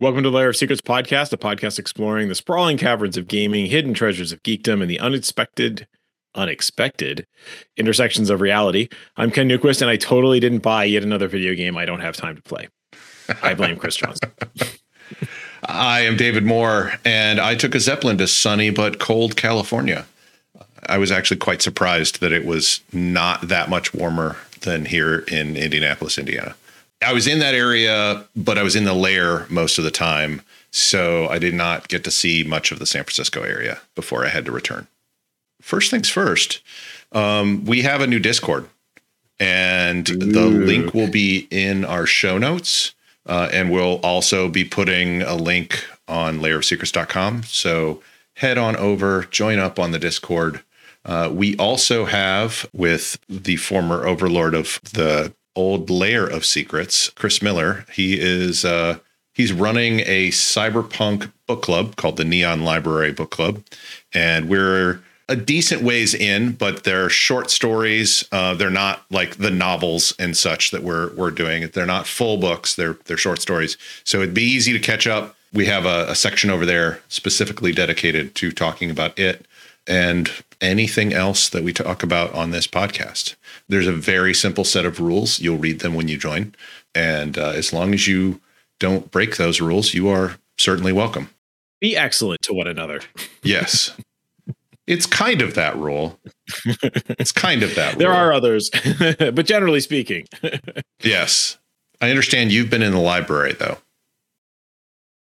Welcome to Lair of Secrets podcast, a podcast exploring the sprawling caverns of gaming, hidden treasures of geekdom, and the unexpected, unexpected intersections of reality. I'm Ken Newquist, and I totally didn't buy yet another video game I don't have time to play. I blame Chris Johnson. I am David Moore, and I took a Zeppelin to sunny but cold California. I was actually quite surprised that it was not that much warmer than here in Indianapolis, Indiana. I was in that area, but I was in the lair most of the time. So I did not get to see much of the San Francisco area before I had to return. First things first, um, we have a new Discord, and Ooh. the link will be in our show notes. Uh, and we'll also be putting a link on lairofsecrets.com. So head on over, join up on the Discord. Uh, we also have with the former overlord of the old lair of secrets, Chris Miller. He is uh, he's running a cyberpunk book club called the Neon Library Book Club, and we're a decent ways in, but they're short stories. Uh, they're not like the novels and such that we're we're doing. They're not full books. They're they're short stories. So it'd be easy to catch up. We have a, a section over there specifically dedicated to talking about it and anything else that we talk about on this podcast. There's a very simple set of rules. You'll read them when you join. And uh, as long as you don't break those rules, you are certainly welcome. Be excellent to one another. Yes. it's kind of that rule. It's kind of that rule. There are others, but generally speaking. yes. I understand you've been in the library though.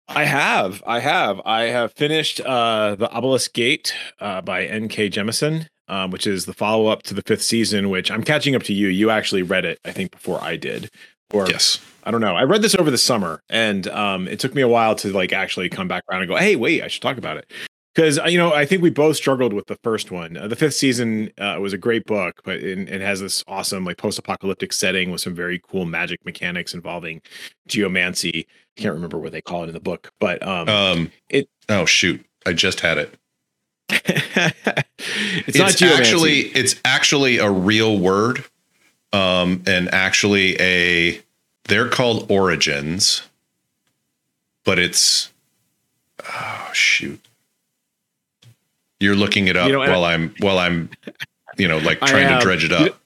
I have. I have. I have finished uh, The Obelisk Gate uh, by N.K. Jemisin um, which is the follow up to the fifth season, which I'm catching up to you. You actually read it, I think, before I did. Or yes. I don't know. I read this over the summer, and um, it took me a while to like actually come back around and go, "Hey, wait, I should talk about it." Because uh, you know, I think we both struggled with the first one. Uh, the fifth season uh, was a great book, but it, it has this awesome like post-apocalyptic setting with some very cool magic mechanics involving geomancy. I can't remember what they call it in the book, but um, um it. Oh shoot! I just had it. it's, it's actually it's actually a real word, um, and actually a they're called orogenes, but it's oh shoot. You're looking it up you know, while I, am while I'm you know like trying to dredge it up.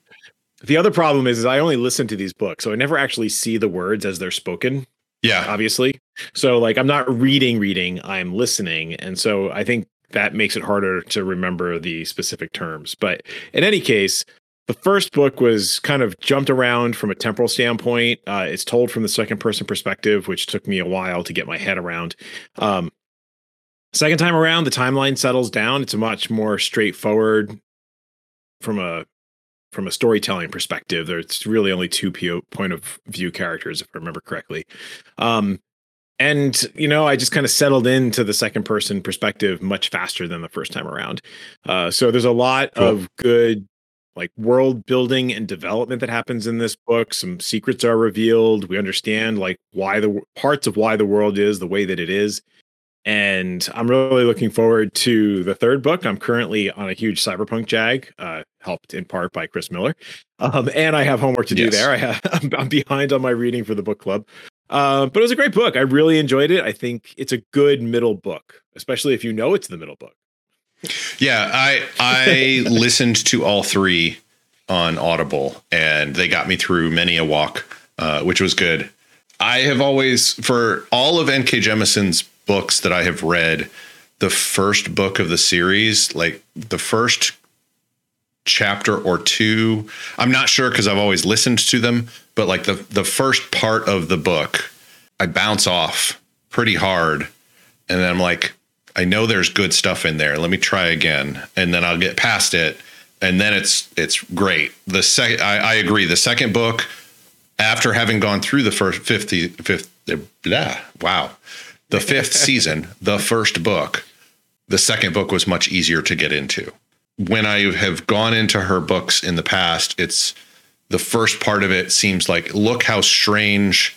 The other problem is, is I only listen to these books, so I never actually see the words as they're spoken. Yeah. Obviously. So like I'm not reading reading, I'm listening. And so I think that makes it harder to remember the specific terms. But in any case, the first book was kind of jumped around from a temporal standpoint. Uh, it's told from the second person perspective, which took me a while to get my head around. Um, second time around, the timeline settles down. It's a much more straightforward from a from a storytelling perspective. There's really only two point of view characters, if I remember correctly. Um, and you know i just kind of settled into the second person perspective much faster than the first time around. Uh, so there's a lot cool. of good like world building and development that happens in this book. Some secrets are revealed. We understand like why the parts of why the world is the way that it is. And i'm really looking forward to the third book. I'm currently on a huge cyberpunk jag uh, helped in part by chris miller. Um, and i have homework to do yes. there. I have i'm behind on my reading for the book club uh, but it was a great book. I really enjoyed it. I think it's a good middle book, especially if you know it's the middle book. Yeah, I I listened to all three on Audible, and they got me through many a walk, uh, which was good. I have always, for all of N.K. Jemisin's books that I have read, the first book of the series, like the first chapter or two. I'm not sure because I've always listened to them, but like the the first part of the book, I bounce off pretty hard, and then I'm like, I know there's good stuff in there. Let me try again, and then I'll get past it, and then it's it's great. The second, I, I agree. The second book, after having gone through the first 50, fifth, eh, blah, wow, the fifth season, the first book, the second book was much easier to get into when I have gone into her books in the past, it's the first part of it seems like look how strange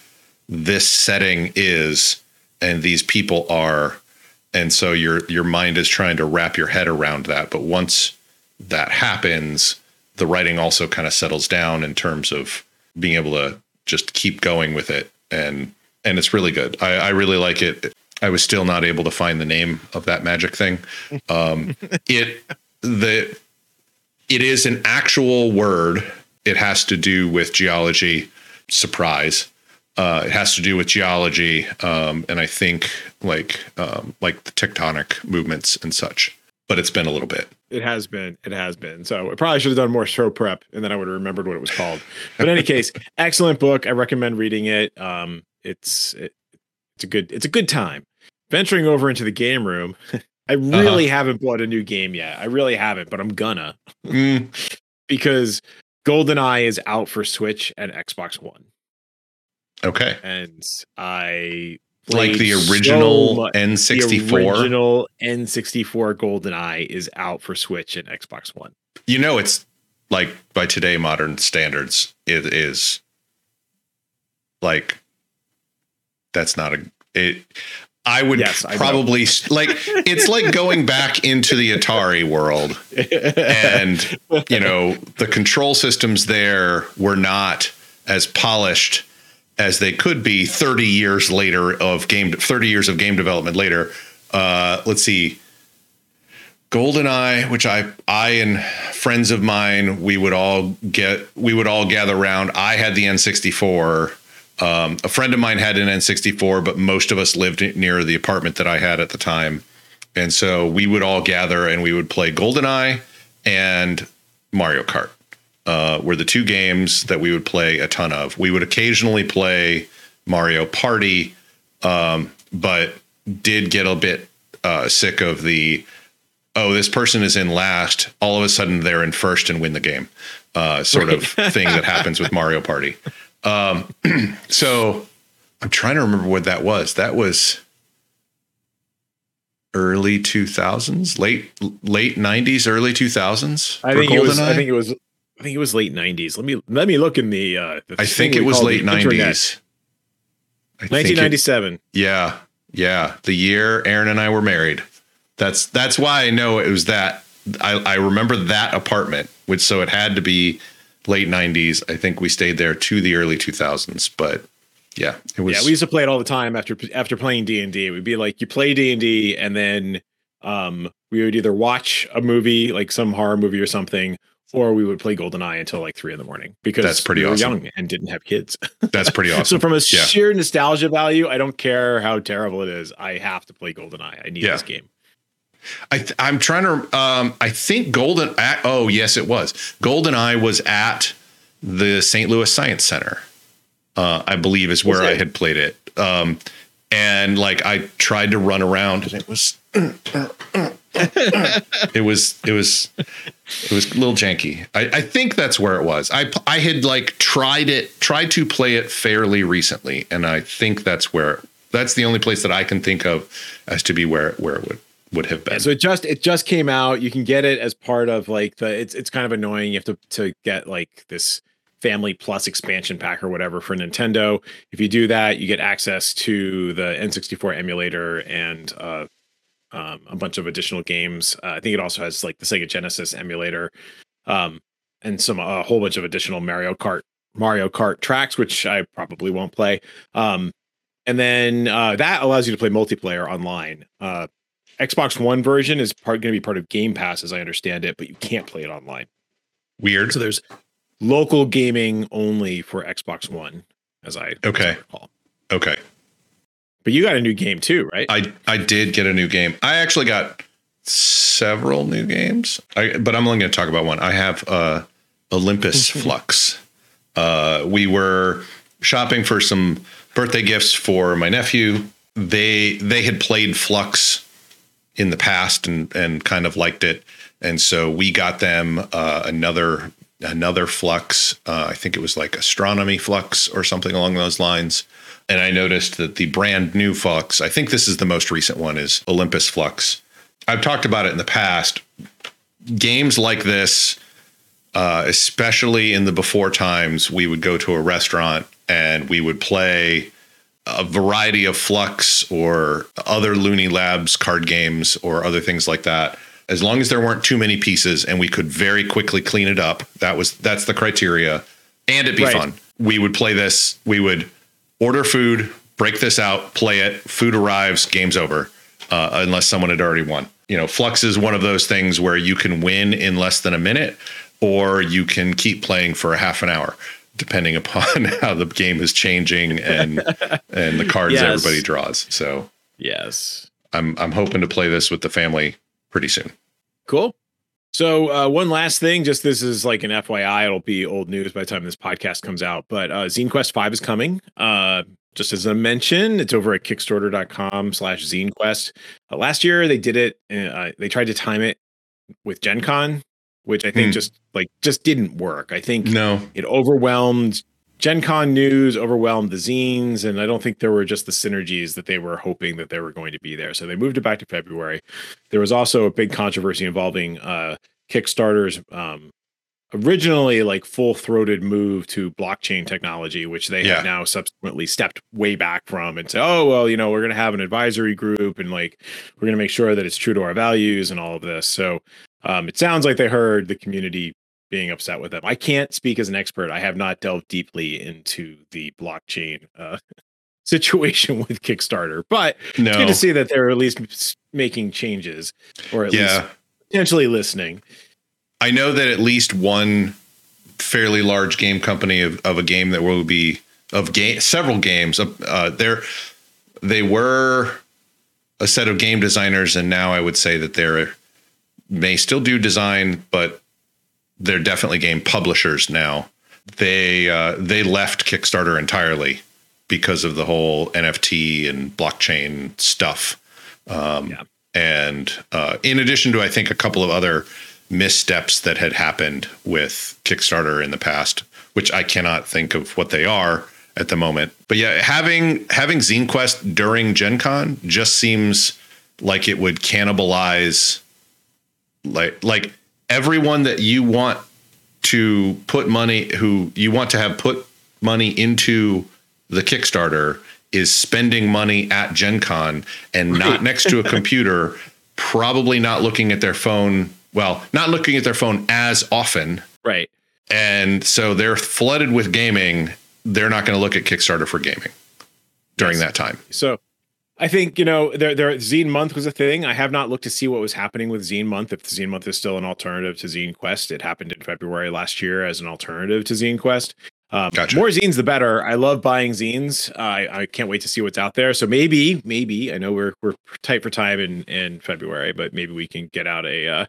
this setting is and these people are and so your your mind is trying to wrap your head around that but once that happens the writing also kind of settles down in terms of being able to just keep going with it and and it's really good. I, I really like it. I was still not able to find the name of that magic thing. Um, it the it is an actual word. It has to do with geology. Surprise. Uh, it has to do with geology, um, and I think like um, like the tectonic movements and such. But it's been a little bit. It has been. It has been. So I probably should have done more show prep, and then I would have remembered what it was called. But in any case, excellent book. I recommend reading it. Um, it's it, it's a good it's a good time. Venturing over into the game room, I really uh-huh. haven't bought a new game yet. I really haven't, but I'm gonna mm. because GoldenEye is out for Switch and Xbox One. Okay, and I like the original so N64. The original N64 GoldenEye is out for Switch and Xbox One. You know, it's like by today modern standards, it is like that's not a it. I would yes, probably like it's like going back into the Atari world, and you know the control systems there were not as polished as they could be 30 years later of game 30 years of game development later. Uh, let's see. Goldeneye which i i and friends of mine we would all get we would all gather around. I had the n64 um, a friend of mine had an n64 but most of us lived near the apartment that i had at the time and so we would all gather and we would play goldeneye and mario kart uh, were the two games that we would play a ton of. We would occasionally play Mario Party, um, but did get a bit uh, sick of the oh, this person is in last. All of a sudden, they're in first and win the game, uh, sort of thing that happens with Mario Party. Um, so I'm trying to remember what that was. That was early 2000s, late late 90s, early 2000s. I think it was. I think it was I think it was late '90s. Let me let me look in the. Uh, the I think it was late '90s. 1997. It, yeah, yeah, the year Aaron and I were married. That's that's why I know it was that. I, I remember that apartment, which so it had to be late '90s. I think we stayed there to the early 2000s, but yeah, it was. Yeah, we used to play it all the time after after playing D and D. It would be like you play D and D, and then um, we would either watch a movie, like some horror movie or something, or we would play GoldenEye until like three in the morning because that's pretty we were awesome. young and didn't have kids. That's pretty awesome. so from a yeah. sheer nostalgia value, I don't care how terrible it is. I have to play GoldenEye. I need yeah. this game. I th- I'm trying to. Um, I think Golden. At, oh yes, it was. GoldenEye was at the St. Louis Science Center. Uh, I believe is where I had played it. Um, and like I tried to run around, and it was it was it was it was a little janky. I, I think that's where it was. I I had like tried it, tried to play it fairly recently, and I think that's where that's the only place that I can think of as to be where where it would would have been. Yeah, so it just it just came out. You can get it as part of like the it's it's kind of annoying. You have to to get like this family plus expansion pack or whatever for Nintendo. If you do that, you get access to the N64 emulator and uh, um, a bunch of additional games. Uh, I think it also has like the Sega Genesis emulator, um, and some a whole bunch of additional Mario Kart Mario Kart tracks, which I probably won't play. Um, and then uh, that allows you to play multiplayer online. Uh, Xbox One version is part going to be part of Game Pass, as I understand it, but you can't play it online. Weird. So there's local gaming only for Xbox One, as I okay. As I okay. But you got a new game too, right? I I did get a new game. I actually got several new games. I, but I'm only going to talk about one. I have uh, Olympus Fluxx. Uh, we were shopping for some birthday gifts for my nephew. They they had played Fluxx in the past and and kind of liked it, and so we got them uh, another another Fluxx. Uh, I think it was like Astronomy Fluxx or something along those lines and I noticed that the brand new Fluxx, I think this is the most recent one, is Olympus Fluxx. I've talked about it in the past. Games like this, uh, especially in the before times, we would go to a restaurant and we would play a variety of Fluxx or other Looney Labs card games or other things like that. As long as there weren't too many pieces and we could very quickly clean it up, that was that's the criteria, and it'd be right. fun. We would play this. We would order food, break this out, play it, food arrives, game's over, uh, unless someone had already won. You know, Fluxx is one of those things where you can win in less than a minute, or you can keep playing for a half an hour, depending upon how the game is changing and and the cards Yes. everybody draws. So Yes. I'm I'm hoping to play this with the family pretty soon. Cool. So uh, one last thing, just this is like an FYI. It'll be old news by the time this podcast comes out. But uh, Zine Quest Five is coming. Uh, just as a mention, it's over at Kickstarter.com/slash Zine Quest. Uh, last year they did it. Uh, they tried to time it with Gen Con, which I think Hmm. just like just didn't work. I think No, it overwhelmed Gen Con news, overwhelmed the zines, and I don't think there were just the synergies that they were hoping that they were going to be there. So they moved it back to February. There was also a big controversy involving uh, Kickstarter's um, originally like full throated move to blockchain technology, which they Yeah. have now subsequently stepped way back from and say, oh, well, you know, we're going to have an advisory group and like we're going to make sure that it's true to our values and all of this. So um, it sounds like they heard the community being upset with them. I can't speak as an expert. I have not delved deeply into the blockchain uh, situation with Kickstarter, but it's good to see that they're at least making changes or at yeah. least potentially listening. I know that at least one fairly large game company of, of a game that will be of game several games. Uh, they're they were a set of game designers, and now I would say that they're may still do design, but they're definitely game publishers now. They uh, they left Kickstarter entirely because of the whole NFT and blockchain stuff. Um, Yeah. And uh, in addition to, I think, a couple of other missteps that had happened with Kickstarter in the past, which I cannot think of what they are at the moment. But yeah, having having Zine Quest during Gen Con just seems like it would cannibalize like like everyone that you want to put money who you want to have put money into the Kickstarter is spending money at Gen Con and not next to a computer, probably not looking at their phone. Well, not looking at their phone as often. Right. And so they're flooded with gaming. They're not going to look at Kickstarter for gaming during Yes. that time. So I think, you know, there there Zine Month was a thing. I have not looked to see what was happening with Zine Month. If Zine Month is still an alternative to Zine Quest, it happened in February last year as an alternative to Zine Quest. Um, Gotcha. More zines, the better. I love buying zines. I I can't wait to see what's out there. So maybe, maybe I know we're we're tight for time in in February, but maybe we can get out a uh,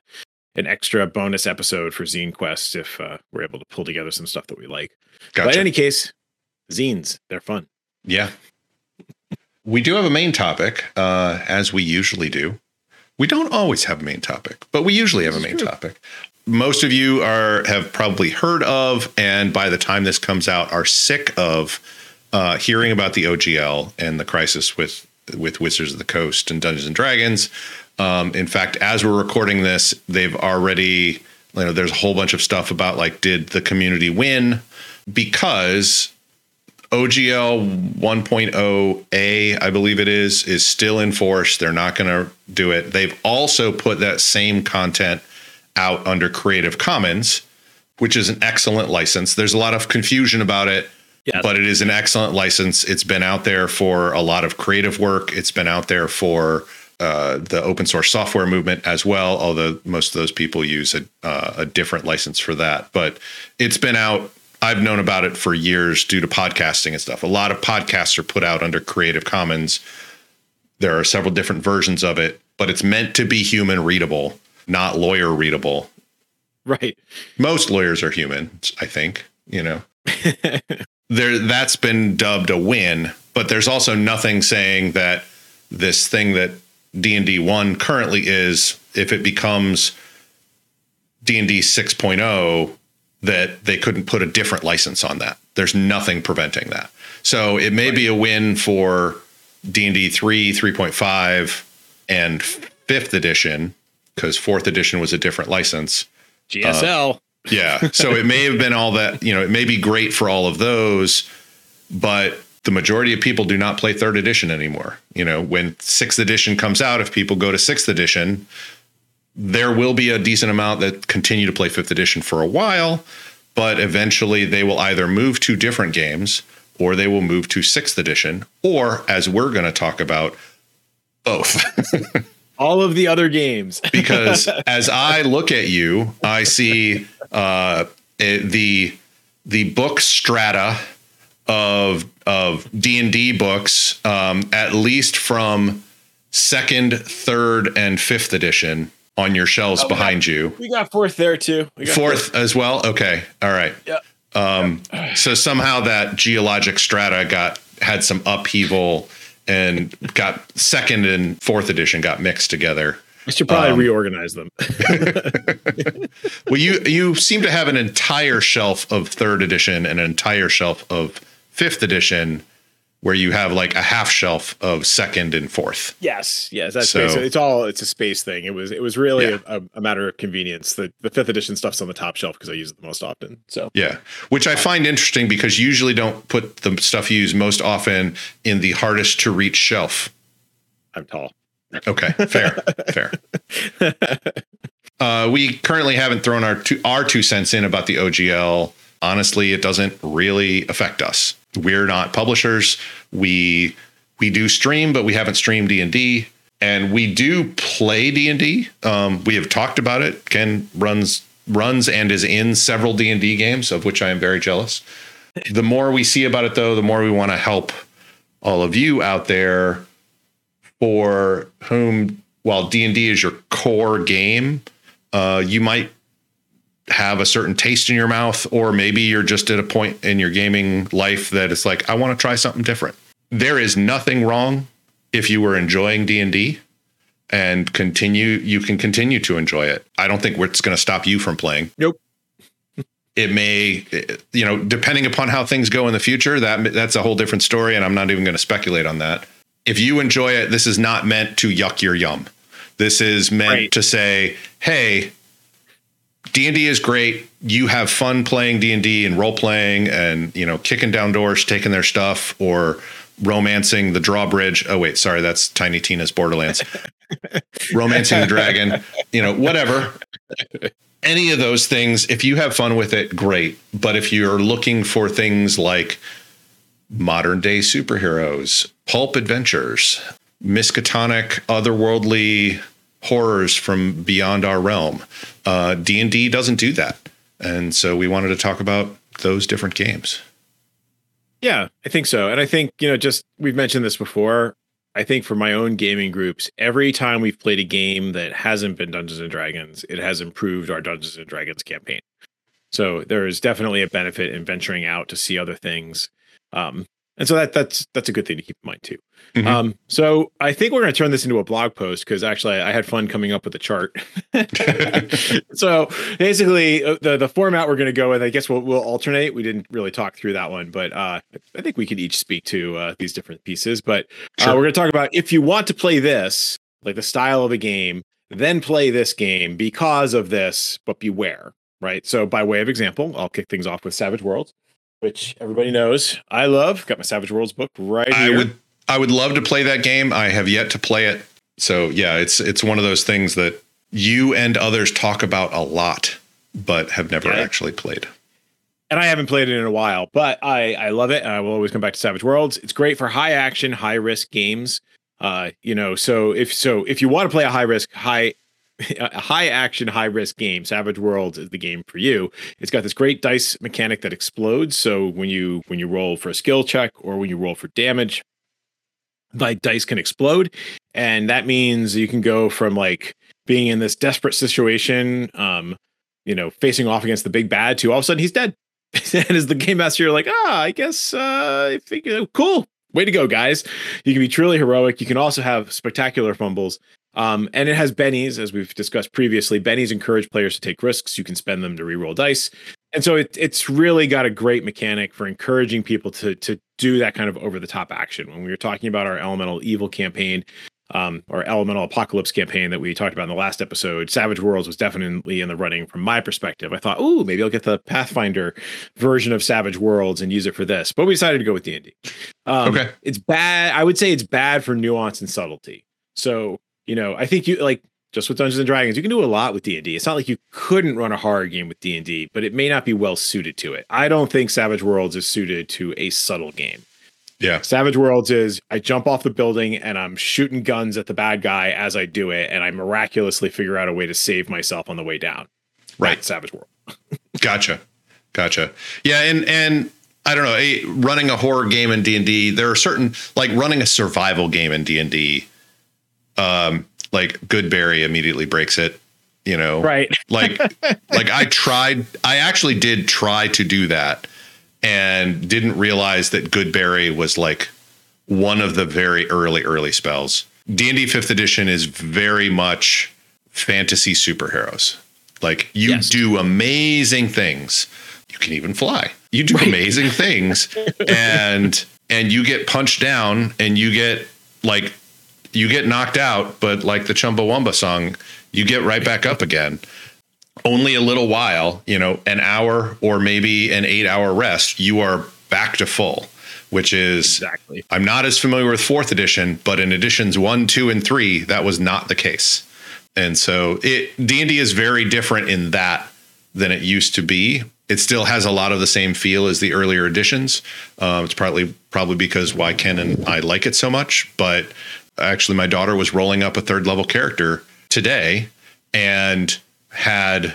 an extra bonus episode for Zine Quest if uh, we're able to pull together some stuff that we like. Gotcha. But in any case, zines, they're fun. Yeah. We do have a main topic, uh, as we usually do. We don't always have a main topic, but we usually have a main true. topic. Most of you are have probably heard of, and by the time this comes out, are sick of uh, hearing about the OGL and the crisis with with Wizards of the Coast and Dungeons and Dragons. Um, in fact, as we're recording this, they've already you know there's a whole bunch of stuff about like did the community win because OGL 1.0A, I believe it is, is still in force. They're not going to do it. They've also put that same content out under Creative Commons, which is an excellent license. There's a lot of confusion about it, Yes. but it is an excellent license. It's been out there for a lot of creative work. It's been out there for uh, the open source software movement as well, although most of those people use a, uh, a different license for that. But it's been out. I've known about it for years due to podcasting and stuff. A lot of podcasts are put out under Creative Commons. There are several different versions of it, but it's meant to be human readable, not lawyer readable. Right. Most lawyers are human, I think, you know there that's been dubbed a win but there's also nothing saying that this thing that d&d 1 currently is if it becomes d&d 6.0 that they couldn't put a different license on that there's nothing preventing that so it may be a win for d&d 3 3.5 and 5th edition because 4th edition was a different license GSL. Uh, yeah. So it may have been all that, you know, it may be great for all of those, but the majority of people do not play third edition anymore. You know, when sixth edition comes out, if people go to sixth edition, there will be a decent amount that continue to play fifth edition for a while, but eventually they will either move to different games or they will move to sixth edition, or as we're going to talk about, both. All of the other games. because as I look at you, I see uh, it, the the book strata of of D and D books, um, at least from second, third, and fifth edition on your shelves Oh, behind you. We got fourth there too. We got Fourth as well. Okay, all right. Yeah. Um, so somehow that geologic strata got had some upheaval and got second and fourth edition got mixed together. I should probably um, reorganize them. Well, you you seem to have an entire shelf of third edition and an entire shelf of fifth edition, where you have like a half shelf of second and fourth. yes, yes, that's So- basically, it's all it's a space thing. It was it was really Yeah. a, a matter of convenience. The the fifth edition stuff's on the top shelf because I use it the most often. So Yeah, which I find interesting because you usually don't put the stuff you use most often in the hardest to reach shelf. I'm tall. Okay, fair, fair. Uh, we currently haven't thrown our two, our two cents in about the OGL. Honestly, it doesn't really affect us. We're not publishers. We we do stream, but we haven't streamed D and D, and we do play D and D. Um, We have talked about it. Ken runs runs and is in several D and D games, of which I am very jealous. The more we see about it, though, the more we want to help all of you out there for whom while d&d is your core game uh, you might have a certain taste in your mouth or maybe you're just at a point in your gaming life that it's like i want to try something different. There is nothing wrong if you were enjoying d&d and continue you can continue to enjoy it. I don't think it's going to stop you from playing. Nope. it may you know depending upon how things go in the future that that's a whole different story and i'm not even going to speculate on that. If you enjoy it this is not meant to yuck your yum. This is meant Right. to say hey d&d is great. You have fun playing d&d and role playing and you know kicking down doors taking their stuff or romancing the drawbridge. Oh wait sorry that's tiny tina's borderlands. Romancing the dragon you know whatever. Any of those things if you have fun with it great. But if you're looking for things like modern day superheroes pulp adventures miskatonic otherworldly horrors from beyond our realm uh, d&d doesn't do that and so we wanted to talk about those different games Yeah, I think so. And I think, you know, just we've mentioned this before. I think for my own gaming groups, every time we've played a game that hasn't been Dungeons and Dragons, it has improved our Dungeons and Dragons campaign. So there is definitely a benefit in venturing out to see other things. Um, and so that that's that's a good thing to keep in mind too. Mhm. Um, so I think we're going to turn this into a blog post because actually I had fun coming up with the chart. so basically, uh, the the format we're going to go with, I guess we'll we'll alternate. We didn't really talk through that one, but uh, I think we could each speak to uh, these different pieces. But uh, Sure. we're going to talk about if you want to play this, like the style of a game, then play this game because of this, but beware. Right. So by way of example, I'll kick things off with Savage Worlds, which everybody knows I love. Got my Savage Worlds book right i here. would i would love to play that game i have yet to play it so yeah it's it's one of those things that you and others talk about a lot but have never Yeah. actually played and I haven't played it in a while, but I I love it, and I will always come back to Savage Worlds. It's great for high action, high risk games. Uh, you know, so if so, if you want to play a high risk, high a high action, high risk game, Savage Worlds is the game for you. It's got this great dice mechanic that explodes. So when you when you roll for a skill check or when you roll for damage, like dice can explode, and that means you can go from like being in this desperate situation, um, you know, facing off against the big bad to all of a sudden he's dead. and as the game master, you're like, ah, I guess uh, I uh, cool. Way to go, guys. You can be truly heroic. You can also have spectacular fumbles. Um, and it has bennies, as we've discussed previously. Bennies encourage players to take risks. You can spend them to reroll dice. And so it, it's really got a great mechanic for encouraging people to to do that kind of over the top action. When we were talking about our elemental evil campaign, um, or elemental apocalypse campaign that we talked about in the last episode, Savage Worlds was definitely in the running from my perspective. I thought, oh, maybe I'll get the Pathfinder version of Savage Worlds and use it for this. But we decided to go with D and D. Um, Okay. it's bad. I would say it's bad for nuance and subtlety. So you know, I think you like just with Dungeons and Dragons. You can do a lot with D&D. It's not like you couldn't run a horror game with D&D, but it may not be well suited to it. I don't think Savage Worlds is suited to a subtle game. Yeah. Savage Worlds is I jump off the building and I'm shooting guns at the bad guy as I do it, and I miraculously figure out a way to save myself on the way down. Right. That's Savage World. Gotcha. Gotcha. Yeah, and and I don't know, a, running a horror game in D&D, there are certain like running a survival game in D&D um like Goodberry immediately breaks it, you know. Right. like like I tried I actually did try to do that and didn't realize that Goodberry was like one of the very early early spells. D&D 5th edition is very much fantasy superheroes. Like you Yes. do amazing things. You can even fly. You do amazing things and and you get punched down and you get like you get knocked out, but like the Chumbawamba song, you get right back up again. Only a little while, you know, an hour or maybe an 8-hour rest, you are back to full, which is Exactly. I'm not as familiar with 4th edition, but in editions 1, 2 and 3, that was not the case. And so it D&D is very different in that than it used to be. It still has a lot of the same feel as the earlier editions. Um, it's partly probably because why Ken and I like it so much. But actually, my daughter was rolling up a third level character today and had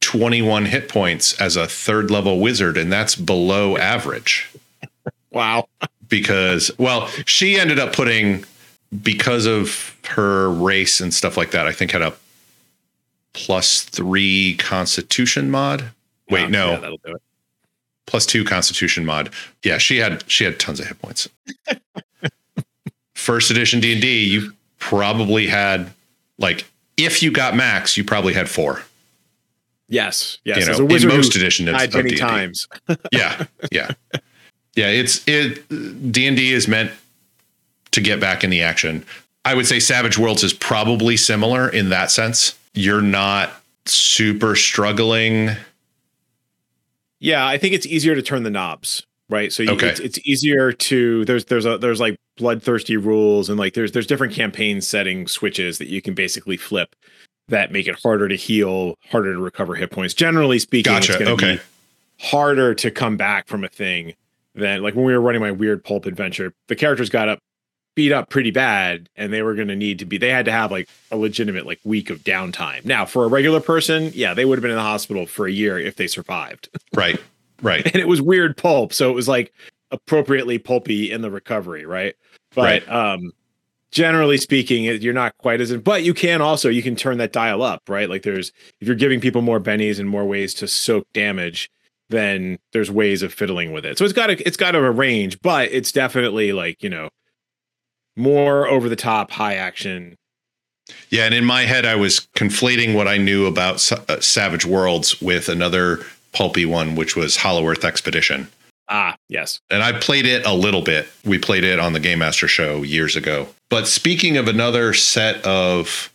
21 hit points as a third level wizard, and that's below average. Wow. because well she ended up putting because of her race and stuff like that i think had a plus three constitution mod. Wait Yeah, no. yeah, that'll do it. plus two constitution mod. Yeah she had she had tons of hit points first edition d&d you probably had like if you got max you probably had four Yes. Yes. you know a wizard in most edition of, of many D&D. times. yeah yeah yeah it's it d&d is meant to get back in the action i would say savage worlds is probably similar in that sense you're not super struggling Yeah, I think it's easier to turn the knobs, right? So you, Okay. it's, it's easier to there's there's a there's like bloodthirsty rules and like there's there's different campaign setting switches that you can basically flip that make it harder to heal, harder to recover hit points. Generally speaking, Gotcha, it's going to okay. be harder to come back from a thing than like when we were running my weird pulp adventure. The characters got up beat up pretty bad and they were going to need to be they had to have like a legitimate like week of downtime. Now, for a regular person, yeah, they would have been in the hospital for a year if they survived right right. And it was weird pulp so it was like appropriately pulpy in the recovery right? But um generally speaking you're not quite as but you can also you can turn that dial up right? Like there's if you're giving people more bennies and more ways to soak damage then there's ways of fiddling with it. So it's got a it's got a range but it's definitely like you know more over the top high action. Yeah and in my head i was conflating what i knew about uh, savage worlds with another pulpy one which was hollow earth expedition ah yes and I played it a little bit. We played it on the Game Master show years ago. But speaking of another set of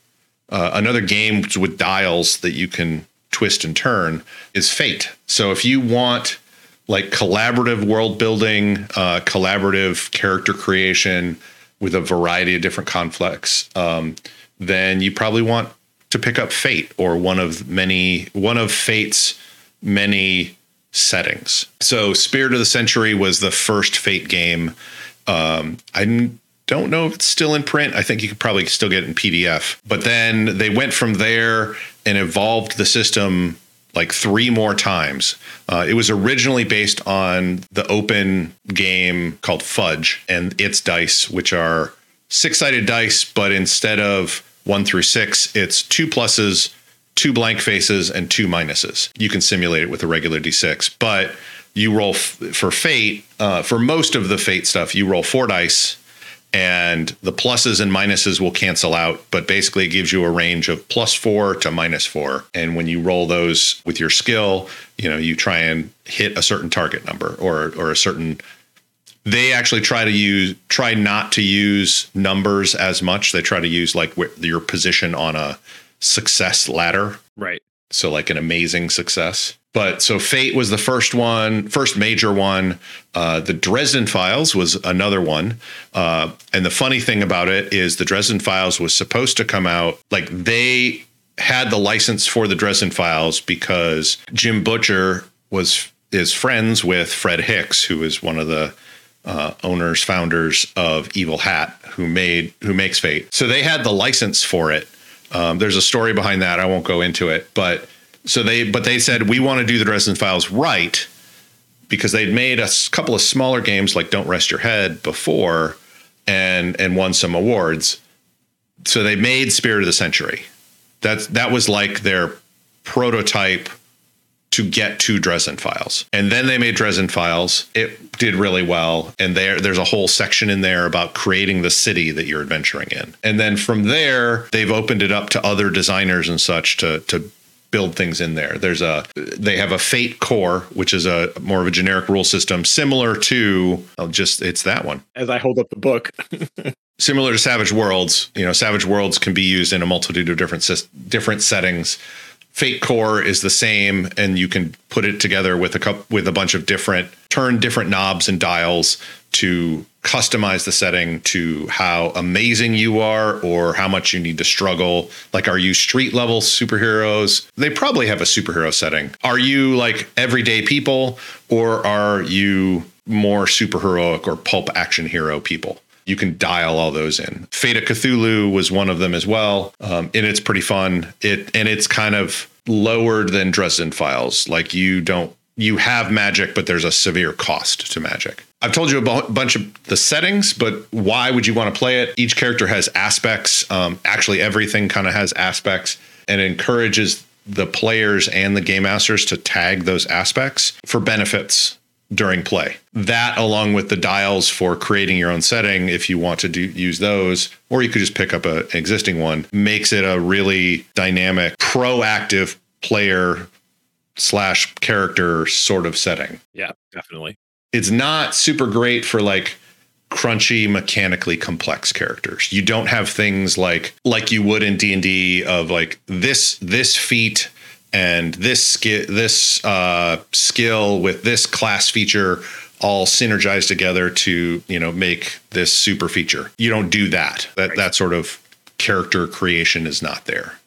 uh, another game with dials that you can twist and turn is Fate. So if you want like collaborative world building, uh, collaborative character creation with a variety of different conflicts, um, then you probably want to pick up Fate or one of many one of Fate's many settings. So Spirit of the Century was the first Fate game. Um, I don't know if it's still in print. I think you could probably still get it in PDF. But then they went from there and evolved the system like three more times. Uh, it was originally based on the open game called Fudge and its dice, which are six sided dice, but instead of one through six, it's two pluses, two blank faces, and two minuses. You can simulate it with a regular d6, but you roll f- for fate. Uh, for most of the fate stuff, you roll four dice, and the pluses and minuses will cancel out. But basically, it gives you a range of plus four to minus four. And when you roll those with your skill, you know you try and hit a certain target number or or a certain they actually try to use try not to use numbers as much they try to use like wh- your position on a success ladder right So like an amazing success. But so Fate was the first one, first major one. Uh, the Dresden Files was another one. Uh, and the funny thing about it is the Dresden Files was supposed to come out like they had the license for the Dresden Files because Jim Butcher was is friends with Fred Hicks, who is one of the uh, owners, founders of Evil Hat, who made who makes Fate. So they had the license for it. Um, there's a story behind that. I won't go into it, but so they but they said we want to do the Dresden Files right because they'd made a couple of smaller games like Don't Rest Your Head before and and won some awards. So they made Spirit of the Century. That's that was like their prototype to get to Dresden Files. And then they made Dresden Files. It did really well. And there there's a whole section in there about creating the city that you're adventuring in. And then from there, they've opened it up to other designers and such to to build things in there. There's a they have a Fate core, which is a more of a generic rule system similar to I'll just it's that one. As I hold up the book. similar to Savage Worlds, you know, Savage Worlds can be used in a multitude of different different settings Fate Core is the same, and you can put it together with a cup with a bunch of different turn different knobs and dials to customize the setting to how amazing you are or how much you need to struggle. Like, are you street level superheroes? They probably have a superhero setting. Are you like everyday people, or are you more superheroic or pulp action hero people? You can dial all those in. Fate of Cthulhu was one of them as well, um, and it's pretty fun. It and it's kind of lowered than Dresden Files. Like you don't you have magic, but there's a severe cost to magic. I've told you a b- bunch of the settings, but why would you want to play it? Each character has aspects. Um, actually, everything kind of has aspects and encourages the players and the game masters to tag those aspects for benefits during play. That, along with the dials for creating your own setting, if you want to do, use those, or you could just pick up a, an existing one, makes it a really dynamic, proactive player slash character sort of setting. Yeah, definitely. It's not super great for like crunchy mechanically complex characters you don't have things like like you would in d&d of like this this feat and this skill this uh, skill with this class feature all synergize together to you know make this super feature. You don't do that. That right. that sort of character creation is not there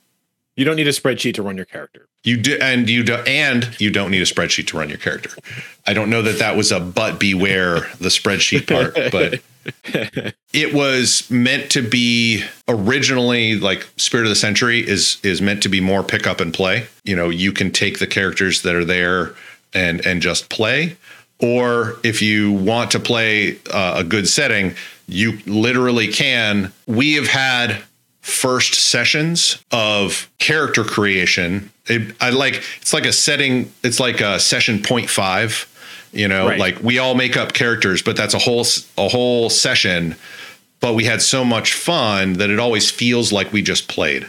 you don't need a spreadsheet to run your character you do and you do and you don't need a spreadsheet to run your character i don't know that that was a but beware the spreadsheet part but it was meant to be originally like Spirit of the Century is is meant to be more pick up and play. You know, you can take the characters that are there and and just play. Or if you want to play uh, a good setting, you literally can. We have had first sessions of character creation. It, I like it's like a setting. It's like a session 0.5 you know right. like we all make up characters but that's a whole a whole session but we had so much fun that it always feels like we just played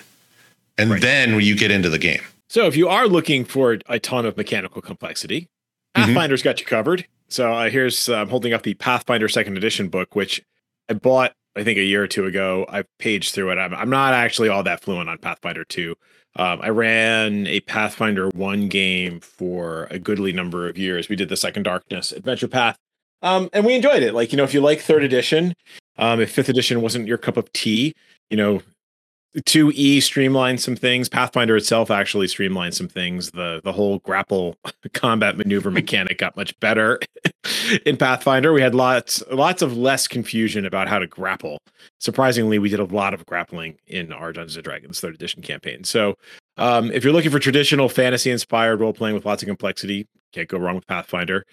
and right. then you get into the game so if you are looking for a ton of mechanical complexity mm-hmm. pathfinder's mm-hmm. got you covered so uh, here's uh, i'm holding up the pathfinder second edition book which i bought i think a year or two ago i've paged through it i'm, I'm not actually all that fluent on pathfinder 2 um, I ran a Pathfinder 1 game for a goodly number of years. We did the Second Darkness Adventure Path, um, and we enjoyed it. Like, you know, if you like third edition, um, if fifth edition wasn't your cup of tea, you know, 2E streamlined some things. Pathfinder itself actually streamlined some things. The the whole grapple combat maneuver mechanic got much better in Pathfinder. We had lots lots of less confusion about how to grapple. Surprisingly, we did a lot of grappling in our Dungeons and Dragons third edition campaign. So, um, if you're looking for traditional fantasy inspired role playing with lots of complexity, can't go wrong with Pathfinder.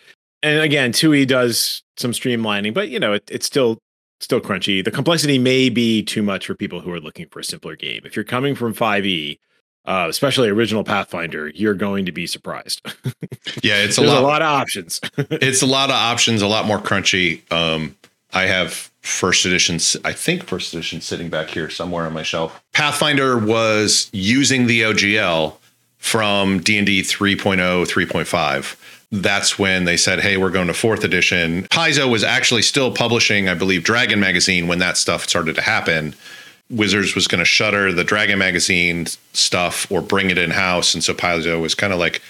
And again, 2E does some streamlining, but you know, it, it's still still crunchy. The complexity may be too much for people who are looking for a simpler game. If you're coming from 5e, uh, especially original Pathfinder, you're going to be surprised. yeah, it's a lot, a lot of options. it's a lot of options, a lot more crunchy. Um, I have first edition, I think first edition sitting back here somewhere on my shelf. Pathfinder was using the OGL from D&D 3.0, 3.5 that's when they said, "Hey, we're going to fourth edition." Paizo was actually still publishing, I believe, Dragon magazine when that stuff started to happen, Wizards was going to shutter the Dragon magazine stuff or bring it in house, and so Paizo was kind of like,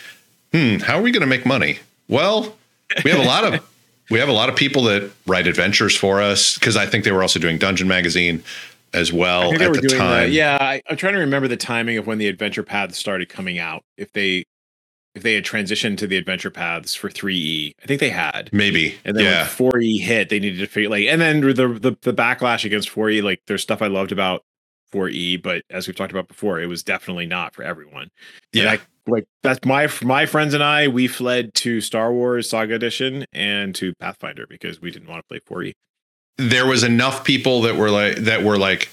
"Hmm, how are we going to make money?" Well, we have a lot of we have a lot of people that write adventures for us because I think they were also doing Dungeon magazine as well at the time. Yeah, I, I'm trying to remember the timing of when the adventure paths started coming out. If they if they had transitioned to the adventure paths for 3E. I think they had. Maybe. And then yeah. when 4E hit, they needed to figure like and then the, the the backlash against 4E, like there's stuff I loved about 4E, but as we've talked about before, it was definitely not for everyone. Yeah. I, like that's my my friends and I, we fled to Star Wars Saga Edition and to Pathfinder because we didn't want to play 4E. There was enough people that were like that were like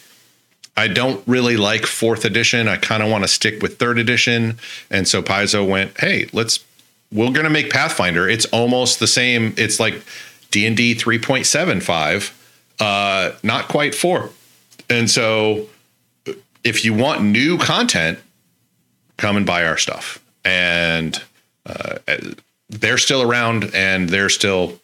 I don't really like fourth edition. I kind of want to stick with third edition. And so Paizo went, hey, let's we're gonna make Pathfinder. It's almost the same. It's like D and D 3.75, uh, not quite four. And so if you want new content, come and buy our stuff. And uh, they're still around and they're still,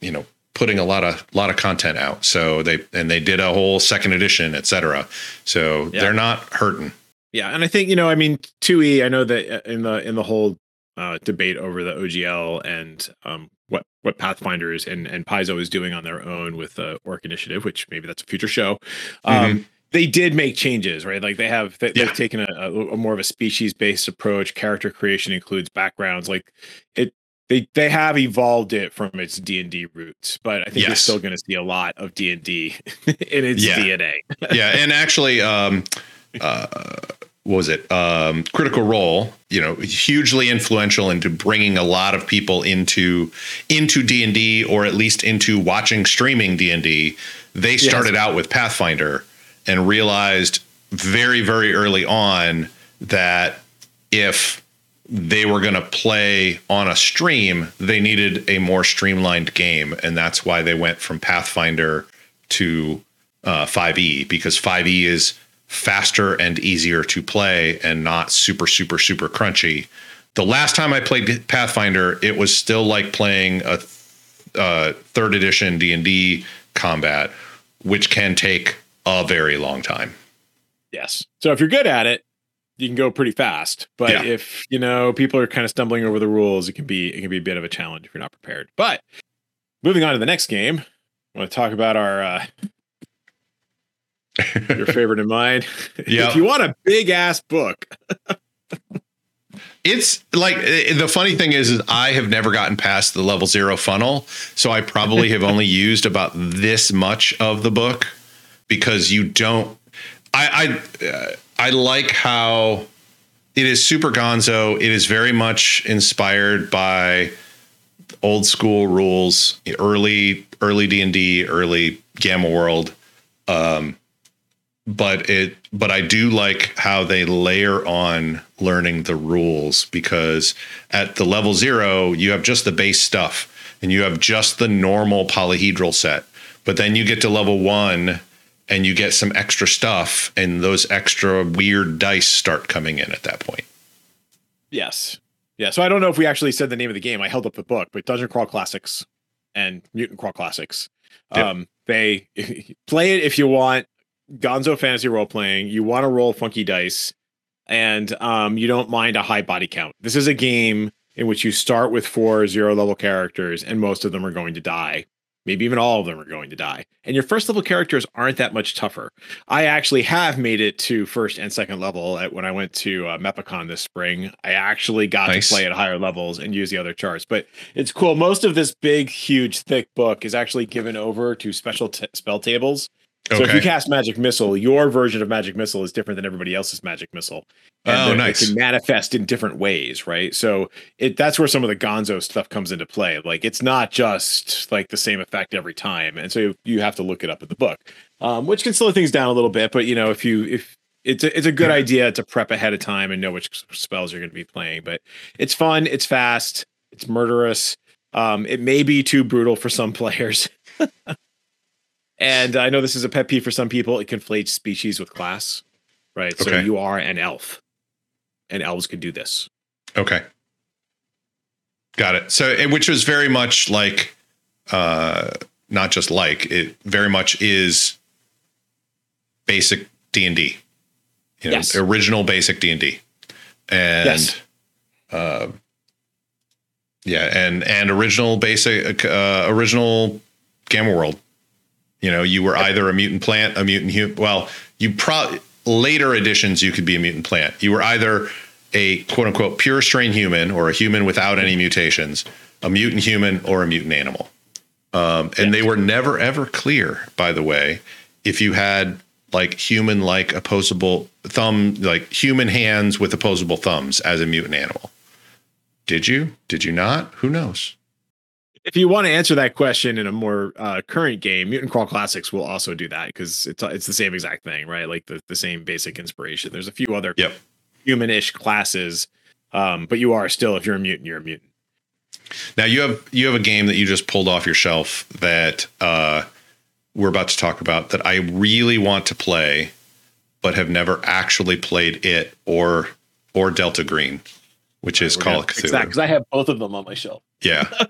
you know, putting a lot of lot of content out. So they and they did a whole second edition, et cetera. So Yeah. they're not hurting. Yeah, and I think you know, I mean, 2E. I know that uh, in the in the whole uh, debate over the OGL and um, what what Pathfinders and and Paizo is doing on their own with the Orc Initiative, which maybe that's a future show. Um, They did make changes, right? Like they have they, Yeah. they've taken a, a, a more of a species based approach. Character creation includes backgrounds, like it. They they have evolved it from its D and D roots, but I think you're still going to see a lot of D and D in its Yeah. DNA. yeah, and actually, um, uh, what was it? Um, Critical Role, you know, hugely influential into bringing a lot of people into into D and D, or at least into watching streaming D and D. They started out with Pathfinder and realized very very early on that if they were going to play on a stream, they needed a more streamlined game, and that's why they went from Pathfinder to uh, 5e because 5e is faster and easier to play and not super super super crunchy. The last time I played Pathfinder, it was still like playing a uh, third edition D and D combat, which can take a very long time. Yes. So if you're good at it, you can go pretty fast. But Yeah. if you know people are kind of stumbling over the rules, it can be it can be a bit of a challenge if you're not prepared. But moving on to the next game, I want to talk about our uh, your favorite and mine. Yeah. if you want a big ass book, It's like the funny thing is, is I have never gotten past the level zero funnel, so I probably have only used about this much of the book because you don't. I I uh, I like how it is super gonzo. It is very much inspired by old school rules, early early D and D, early Gamma World. Um, but it but I do like how they layer on learning the rules because at the level 0 you have just the base stuff and you have just the normal polyhedral set but then you get to level 1 and you get some extra stuff and those extra weird dice start coming in at that point. yes, yeah. So I don't know if we actually said the name of the game. I held up the book, but Dungeon Crawl Classics and Mutant Crawl Classics. Yep. Um, they play it if you want Gonzo fantasy role playing. You want to roll funky dice, and um, you don't mind a high body count. This is a game in which you start with four zero level characters, and most of them are going to die. Maybe even all of them are going to die. And your first level characters aren't that much tougher. I actually have made it to first and second level at, when I went to uh, Mepicon this spring. I actually got Nice. to play at higher levels and use the other charts. But it's cool. Most of this big, huge, thick book is actually given over to special t- spell tables. So if you cast Magic Missile, your version of Magic Missile is different than everybody else's Magic Missile. Oh, nice. It can manifest in different ways, right? So it that's where some of the Gonzo stuff comes into play. Like it's not just like the same effect every time, and so you have to look it up in the book, um, which can slow things down a little bit. But you know, if you if it's a, it's a good idea to prep ahead of time and know which spells you're going to be playing. But it's fun, it's fast, it's murderous. Um, it may be too brutal for some players. and I know this is a pet peeve for some people. It conflates species with class, right? So you are an elf, and elves can do this. Okay. Got it. So, which was very much like, uh, not just like it very much is basic D and D. You know, Yes. original basic D and D, and Yes. uh, yeah, and and original basic uh, original Gamma World. You know, you were either a mutant plant, a mutant human. Well, you pro later editions you could be a mutant plant. You were either a quote unquote pure strain human or a human without any mutations, a mutant human or a mutant animal. Um, and they were never ever clear, by the way, if you had like human like opposable thumb, like human hands with opposable thumbs as a mutant animal. Did you? Did you not? Who knows? If you want to answer that question in a more uh, current game, Mutant Crawl Classics will also do that because it's it's the same exact thing, right? Like the, the same basic inspiration. There's a few other Yep. human-ish classes, um, but you are still, if you're a mutant, you're a mutant. Now you have you have a game that you just pulled off your shelf that uh, we're about to talk about that I really want to play, but have never actually played it or or Delta Green, which is Call of Cthulhu. Exactly, because I have both of them on my shelf. Yeah,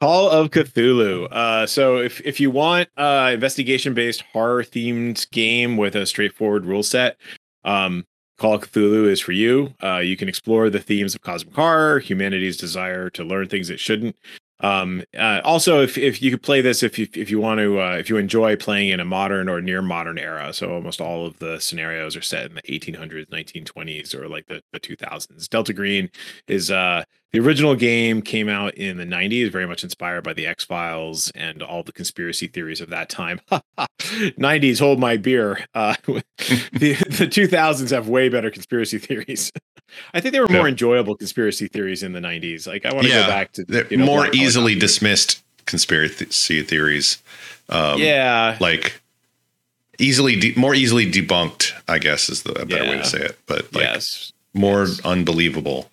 Call of Cthulhu. Uh, so if if you want uh investigation based horror themed game with a straightforward rule set, um, Call of Cthulhu is for you. Uh, you can explore the themes of cosmic horror, humanity's desire to learn things it shouldn't. Um, uh, also, if if you could play this, if you if you want to, uh, if you enjoy playing in a modern or near modern era, so almost all of the scenarios are set in the 1800s, 1920s, or like the the 2000s. Delta Green is uh the original game came out in the 90s, very much inspired by the X Files and all the conspiracy theories of that time. 90s, hold my beer. Uh, the, the 2000s have way better conspiracy theories. I think they were more Yeah. enjoyable conspiracy theories in the 90s. Like, I want to Yeah. go back to you know, more easily dismissed conspiracy theories. Um, yeah. like easily de- more easily debunked. I guess is the a better way to say it, but like yes. more Yes. unbelievable.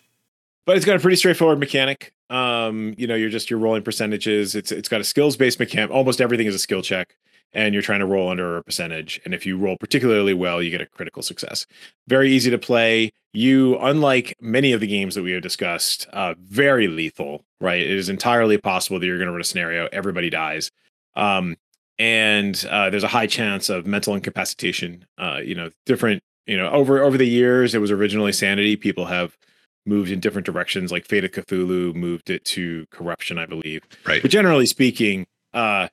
But it's got a pretty straightforward mechanic. Um, you know, you're just you're rolling percentages. It's it's got a skills based mechanic. Almost everything is a skill check, and you're trying to roll under a percentage. And if you roll particularly well, you get a critical success. Very easy to play. You, unlike many of the games that we have discussed, uh, very lethal. Right? It is entirely possible that you're going to run a scenario everybody dies. Um, and uh, there's a high chance of mental incapacitation. Uh, you know, different. You know, over over the years, it was originally sanity. People have moved in different directions. Like Fate of Cthulhu moved it to corruption, I believe. Right. But generally speaking, uh,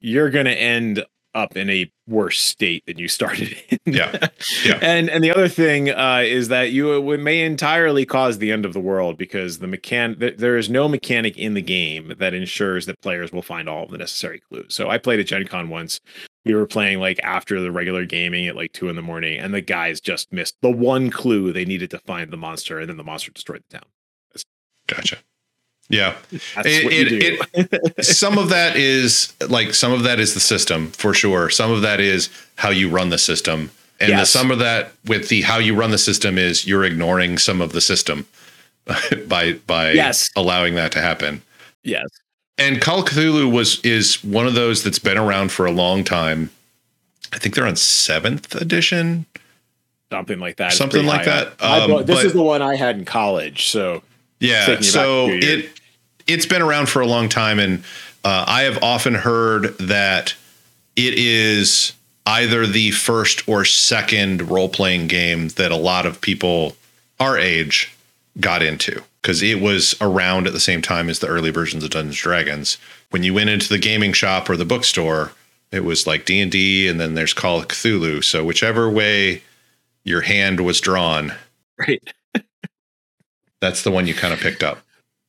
you're going to end up in a worse state than you started in. Yeah. Yeah. And and the other thing uh, is that you it may entirely cause the end of the world because the mechan th- there is no mechanic in the game that ensures that players will find all of the necessary clues. So I played at Gen Con once. We were playing like after the regular gaming at like two in the morning, and the guys just missed the one clue they needed to find the monster, and then the monster destroyed the town. Gotcha. Yeah. That's It- it- some of that is like some of that is the system for sure. Some of that is how you run the system. And the, Yes. some of that with the how you run the system is you're ignoring some of the system by by Yes. allowing that to happen. yes. And Call of Cthulhu was is one of those that's been around for a long time. I think they're on seventh edition. something like that. Something like that. Um, this but- is the one I had in college. So Yeah. taking you back So a few years. it it's been around for a long time, and uh, I have often heard that it is either the first or second role playing game that a lot of people our age got into because it was around at the same time as the early versions of Dungeons Dragons. When you went into the gaming shop or the bookstore, it was like D and D, and then there's Call of Cthulhu. So whichever way your hand was drawn, right. that's the one you kind of picked up.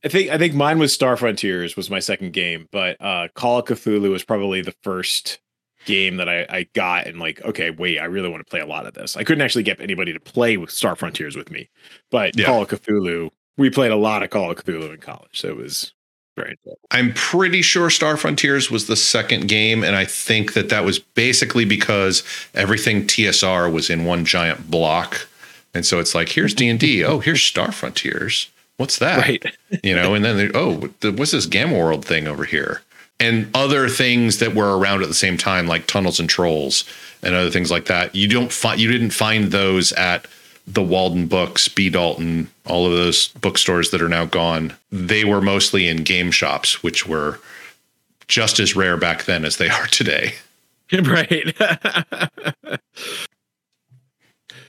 I think I think mine was Star Frontiers was my second game, but uh Call of Cthulhu was probably the first game that I, I got and like, okay, wait, I really want to play a lot of this. I couldn't actually get anybody to play with Star Frontiers with me, but Yeah. Call of Cthulhu, we played a lot of Call of Cthulhu in college, so it was very enjoyable. I'm pretty sure Star Frontiers was the second game, and I think that that was basically because everything TSR was in one giant block, and so it's like here's D and D, oh here's Star Frontiers, what's that? Right. You know, and then they- oh the- what's this Gamma World thing over here, and other things that were around at the same time like Tunnels and Trolls and other things like that. You don't find you didn't find those at the Waldenbooks, B. Dalton, all of those bookstores that are now gone, they were mostly in game shops, which were just as rare back then as they are today. right.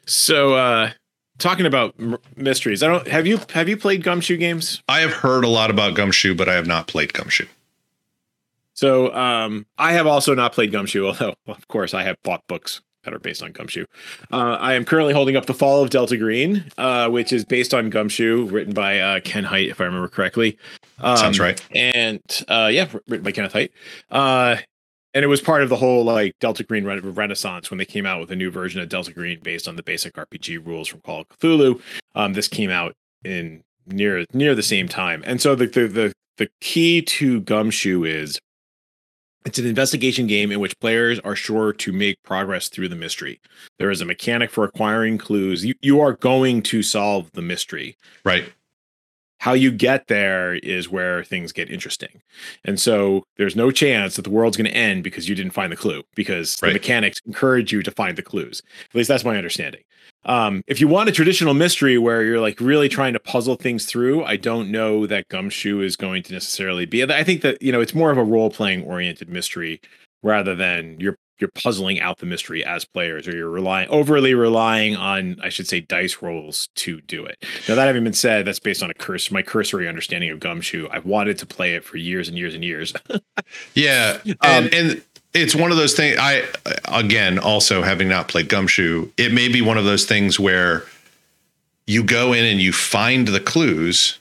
so, uh, talking about m- mysteries, I don't have you have you played Gumshoe games? I have heard a lot about Gumshoe, but I have not played Gumshoe. So, um, I have also not played Gumshoe, although of course I have bought books that are based on Gumshoe. Uh, I am currently holding up The Fall of Delta Green, uh, which is based on Gumshoe, written by uh, Ken Hite, if I remember correctly. Um, Sounds right. And uh, yeah, written by Kenneth Hite. Uh, and it was part of the whole like Delta Green re- renaissance when they came out with a new version of Delta Green based on the basic RPG rules from Call of Cthulhu. Um, this came out in near near the same time, and so the the the, the key to Gumshoe is it's an investigation game in which players are sure to make progress through the mystery. There is a mechanic for acquiring clues. You, you are going to solve the mystery. Right. How you get there is where things get interesting. And so there's no chance that the world's going to end because you didn't find the clue, because Right. the mechanics encourage you to find the clues. At least that's my understanding. Um, if you want a traditional mystery where you're like really trying to puzzle things through, I don't know that Gumshoe is going to necessarily be. I think that you know it's more of a role playing oriented mystery rather than you're you're puzzling out the mystery as players or you're relying overly relying on I should say dice rolls to do it. Now that having been said, that's based on a curse my cursory understanding of Gumshoe. I've wanted to play it for years and years and years. Yeah, Um, and and it's one of those things. I again, also having not played Gumshoe, it may be one of those things where you go in and you find the clues,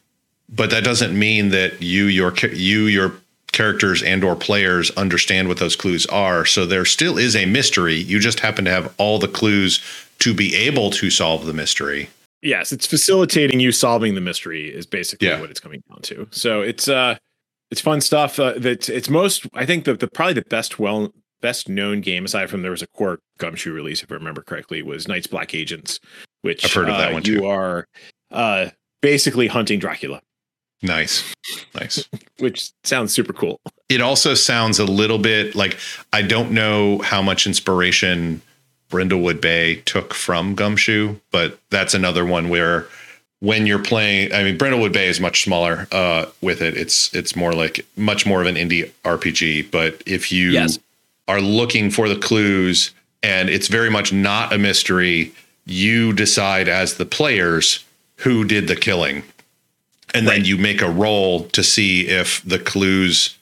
but that doesn't mean that you your you your characters and or players understand what those clues are. So there still is a mystery. You just happen to have all the clues to be able to solve the mystery. yes, it's facilitating you solving the mystery is basically Yeah. what it's coming down to. So it's uh it's fun stuff. Uh, that it's most I think the, the probably the best well best known game aside from there was a core Gumshoe release if I remember correctly was Night's Black Agents, which I've heard of that uh, one, You are uh basically hunting Dracula, Nice, nice. which sounds super cool. it also sounds a little bit like I don't know how much inspiration Brindlewood Bay took from Gumshoe, but that's another one where when you're playing, I mean, Brindlewood Bay is much smaller uh, with it. It's it's more like much more of an indie RPG. But if you Yes. are looking for the clues and it's very much not a mystery, you decide as the players who did the killing. And then you make a roll to see if the clues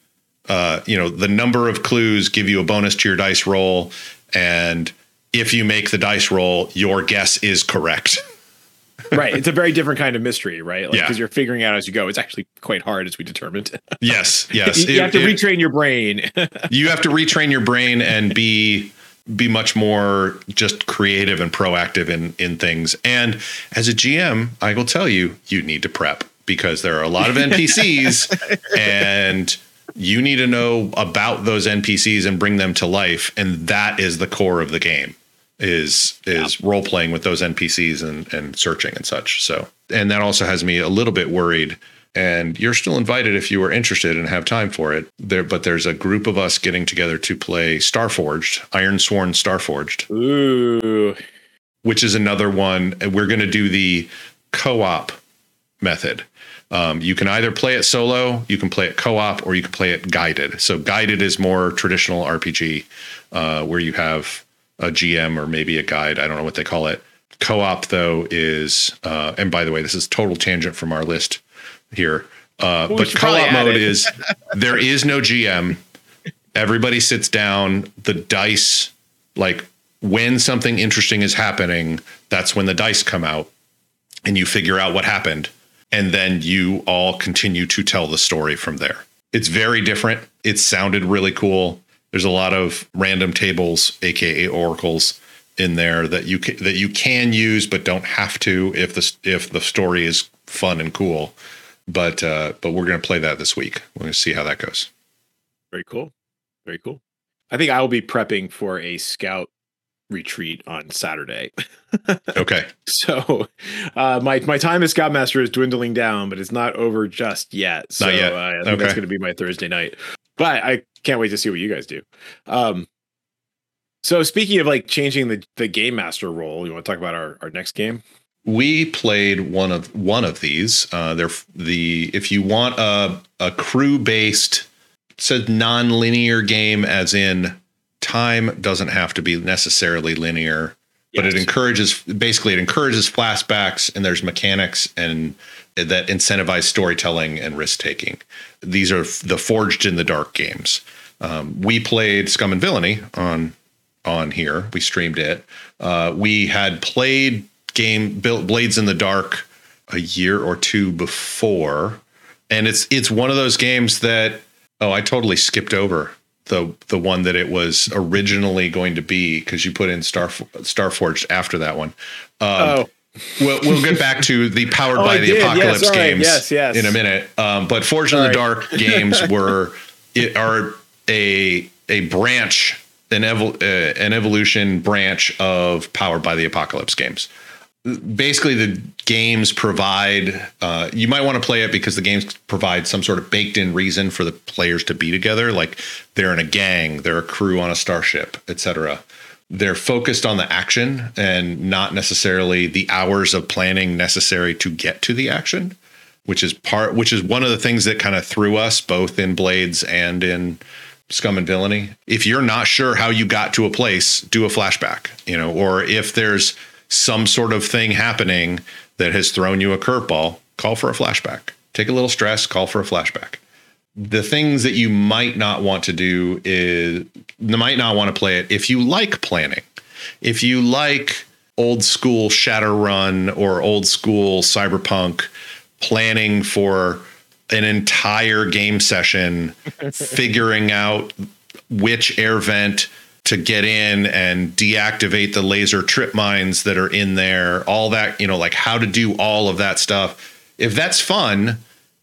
uh, you know, the number of clues give you a bonus to your dice roll. And if you make the dice roll, your guess is correct. right. It's a very different kind of mystery, right? Like Yeah. because you're figuring out as you go. It's actually quite hard as we determined. yes, yes. you, you It- have to it- retrain your brain. you have to retrain your brain and be be much more just creative and proactive in in things. And as a GM, I will tell you, you need to prep because there are a lot of NPCs and you need to know about those NPCs and bring them to life and that is the core of the game is is role playing with those NPCs and and searching and such. So, and that also has me a little bit worried and you're still invited if you are interested and have time for it. There, but there's a group of us getting together to play Starforged, Ironsworn Starforged, Ooh. which is another one. and We're going to do the co-op method. Um, you can either play it solo, you can play it co-op, or you can play it guided. So guided is more traditional RPG, uh, where you have a GM or maybe a guide. I don't know what they call it. Co-op though is, uh, and by the way, this is total tangent from our list here. Uh, we but co-op mode is there is no GM. Everybody sits down. The dice, like when something interesting is happening, that's when the dice come out, and you figure out what happened, and then you all continue to tell the story from there. It's very different. It sounded really cool. There's a lot of random tables, aka oracles, in there that you can, that you can use but don't have to if the if the story is fun and cool. But uh, but we're gonna play that this week. We're gonna see how that goes. Very cool. Very cool. I think I will be prepping for a scout retreat on Saturday. Okay. So uh, my my time as scoutmaster is dwindling down, but it's not over just yet. So Not yet. Uh, I think Okay. that's going to be my Thursday night. But I can't wait to see what you guys do. Um, so speaking of like changing the the game master role, you want to talk about our, our next game? we played one of one of these. Uh, they're the if you want a a crew based, said non linear game, as in time doesn't have to be necessarily linear, but it encourages basically it encourages flashbacks and there's mechanics and that incentivize storytelling and risk taking. These are the forged in the dark games. Um, we played Scum and Villainy on on here. We streamed it. Uh, we had played game Built Blades in the Dark a year or two before, and it's it's one of those games that oh I totally skipped over the the one that it was originally going to be because you put in Star Starforged after that one. Um, oh, We'll, we'll get back to the powered Oh, by I the did. Apocalypse sorry. games Yes, yes. in a minute. Um, but Forged in the Dark games were it are a a branch an evol- uh, an evolution branch of powered by the apocalypse games. Basically, the games provide. Uh, you might want to play it because the games provide some sort of baked in reason for the players to be together. Like they're in a gang, they're a crew on a starship, etc they're focused on the action and not necessarily the hours of planning necessary to get to the action which is part which is one of the things that kind of threw us both in blades and in scum and villainy if you're not sure how you got to a place do a flashback you know or if there's some sort of thing happening that has thrown you a curveball call for a flashback take a little stress call for a flashback the things that you might not want to do is you might not want to play it if you like planning. If you like old school Shadowrun or old school Cyberpunk planning for an entire game session, figuring out which air vent to get in and deactivate the laser trip mines that are in there, all that, you know, like how to do all of that stuff. If that's fun,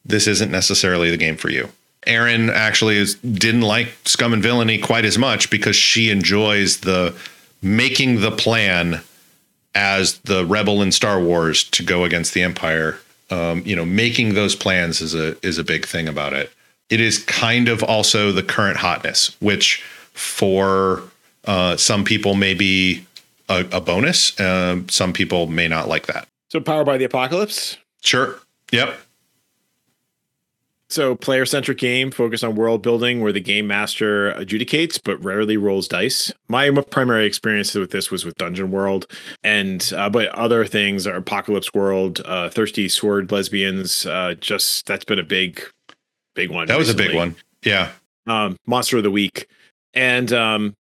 this isn't necessarily the game for you. Erin actually is, didn't like Scum and Villainy quite as much because she enjoys the making the plan as the rebel in Star Wars to go against the Empire. Um, you know, making those plans is a is a big thing about it. It is kind of also the current hotness, which for uh, some people may be a, a bonus. Um, some people may not like that. so powered by the apocalypse. Sure. Yep. So player centric game focused on world building where the game master adjudicates but rarely rolls dice. My primary experience with this was with Dungeon World and uh, but other things are Apocalypse World, uh, Thirsty Sword Lesbians, uh, just that's been a big big one. That was a big one. Yeah. um, Monster of the Week, and um,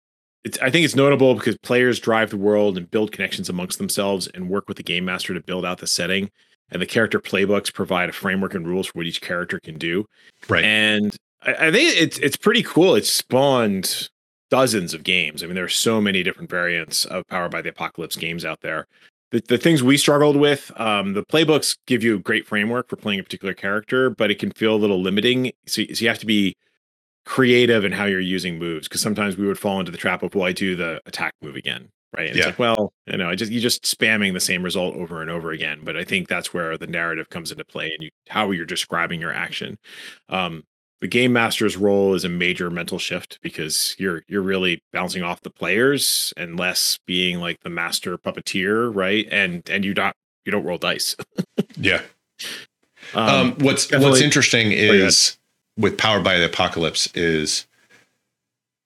it's, I think it's notable because players drive the world and build connections amongst themselves and work with the game master to build out the setting. And the character playbooks provide a framework and rules for what each character can do. Right. And I, I think it's it's pretty cool. It's spawned dozens of games. I mean, there are so many different variants of Powered by the Apocalypse games out there. The, the things we struggled with, um, the playbooks give you a great framework for playing a particular character, but it can feel a little limiting. So, so you have to be creative in how you're using moves because sometimes we would fall into the trap of, well, I do the attack move again, right? And Yeah. It's like, well, you know, I just you just spamming the same result over and over again. But I think that's where the narrative comes into play and you how you're describing your action. Um, the game master's role is a major mental shift because you're you're really bouncing off the players and less being like the master puppeteer, right? And and you don't you don't roll dice. Yeah. Um, Um, what's what's interesting is with Powered by the Apocalypse is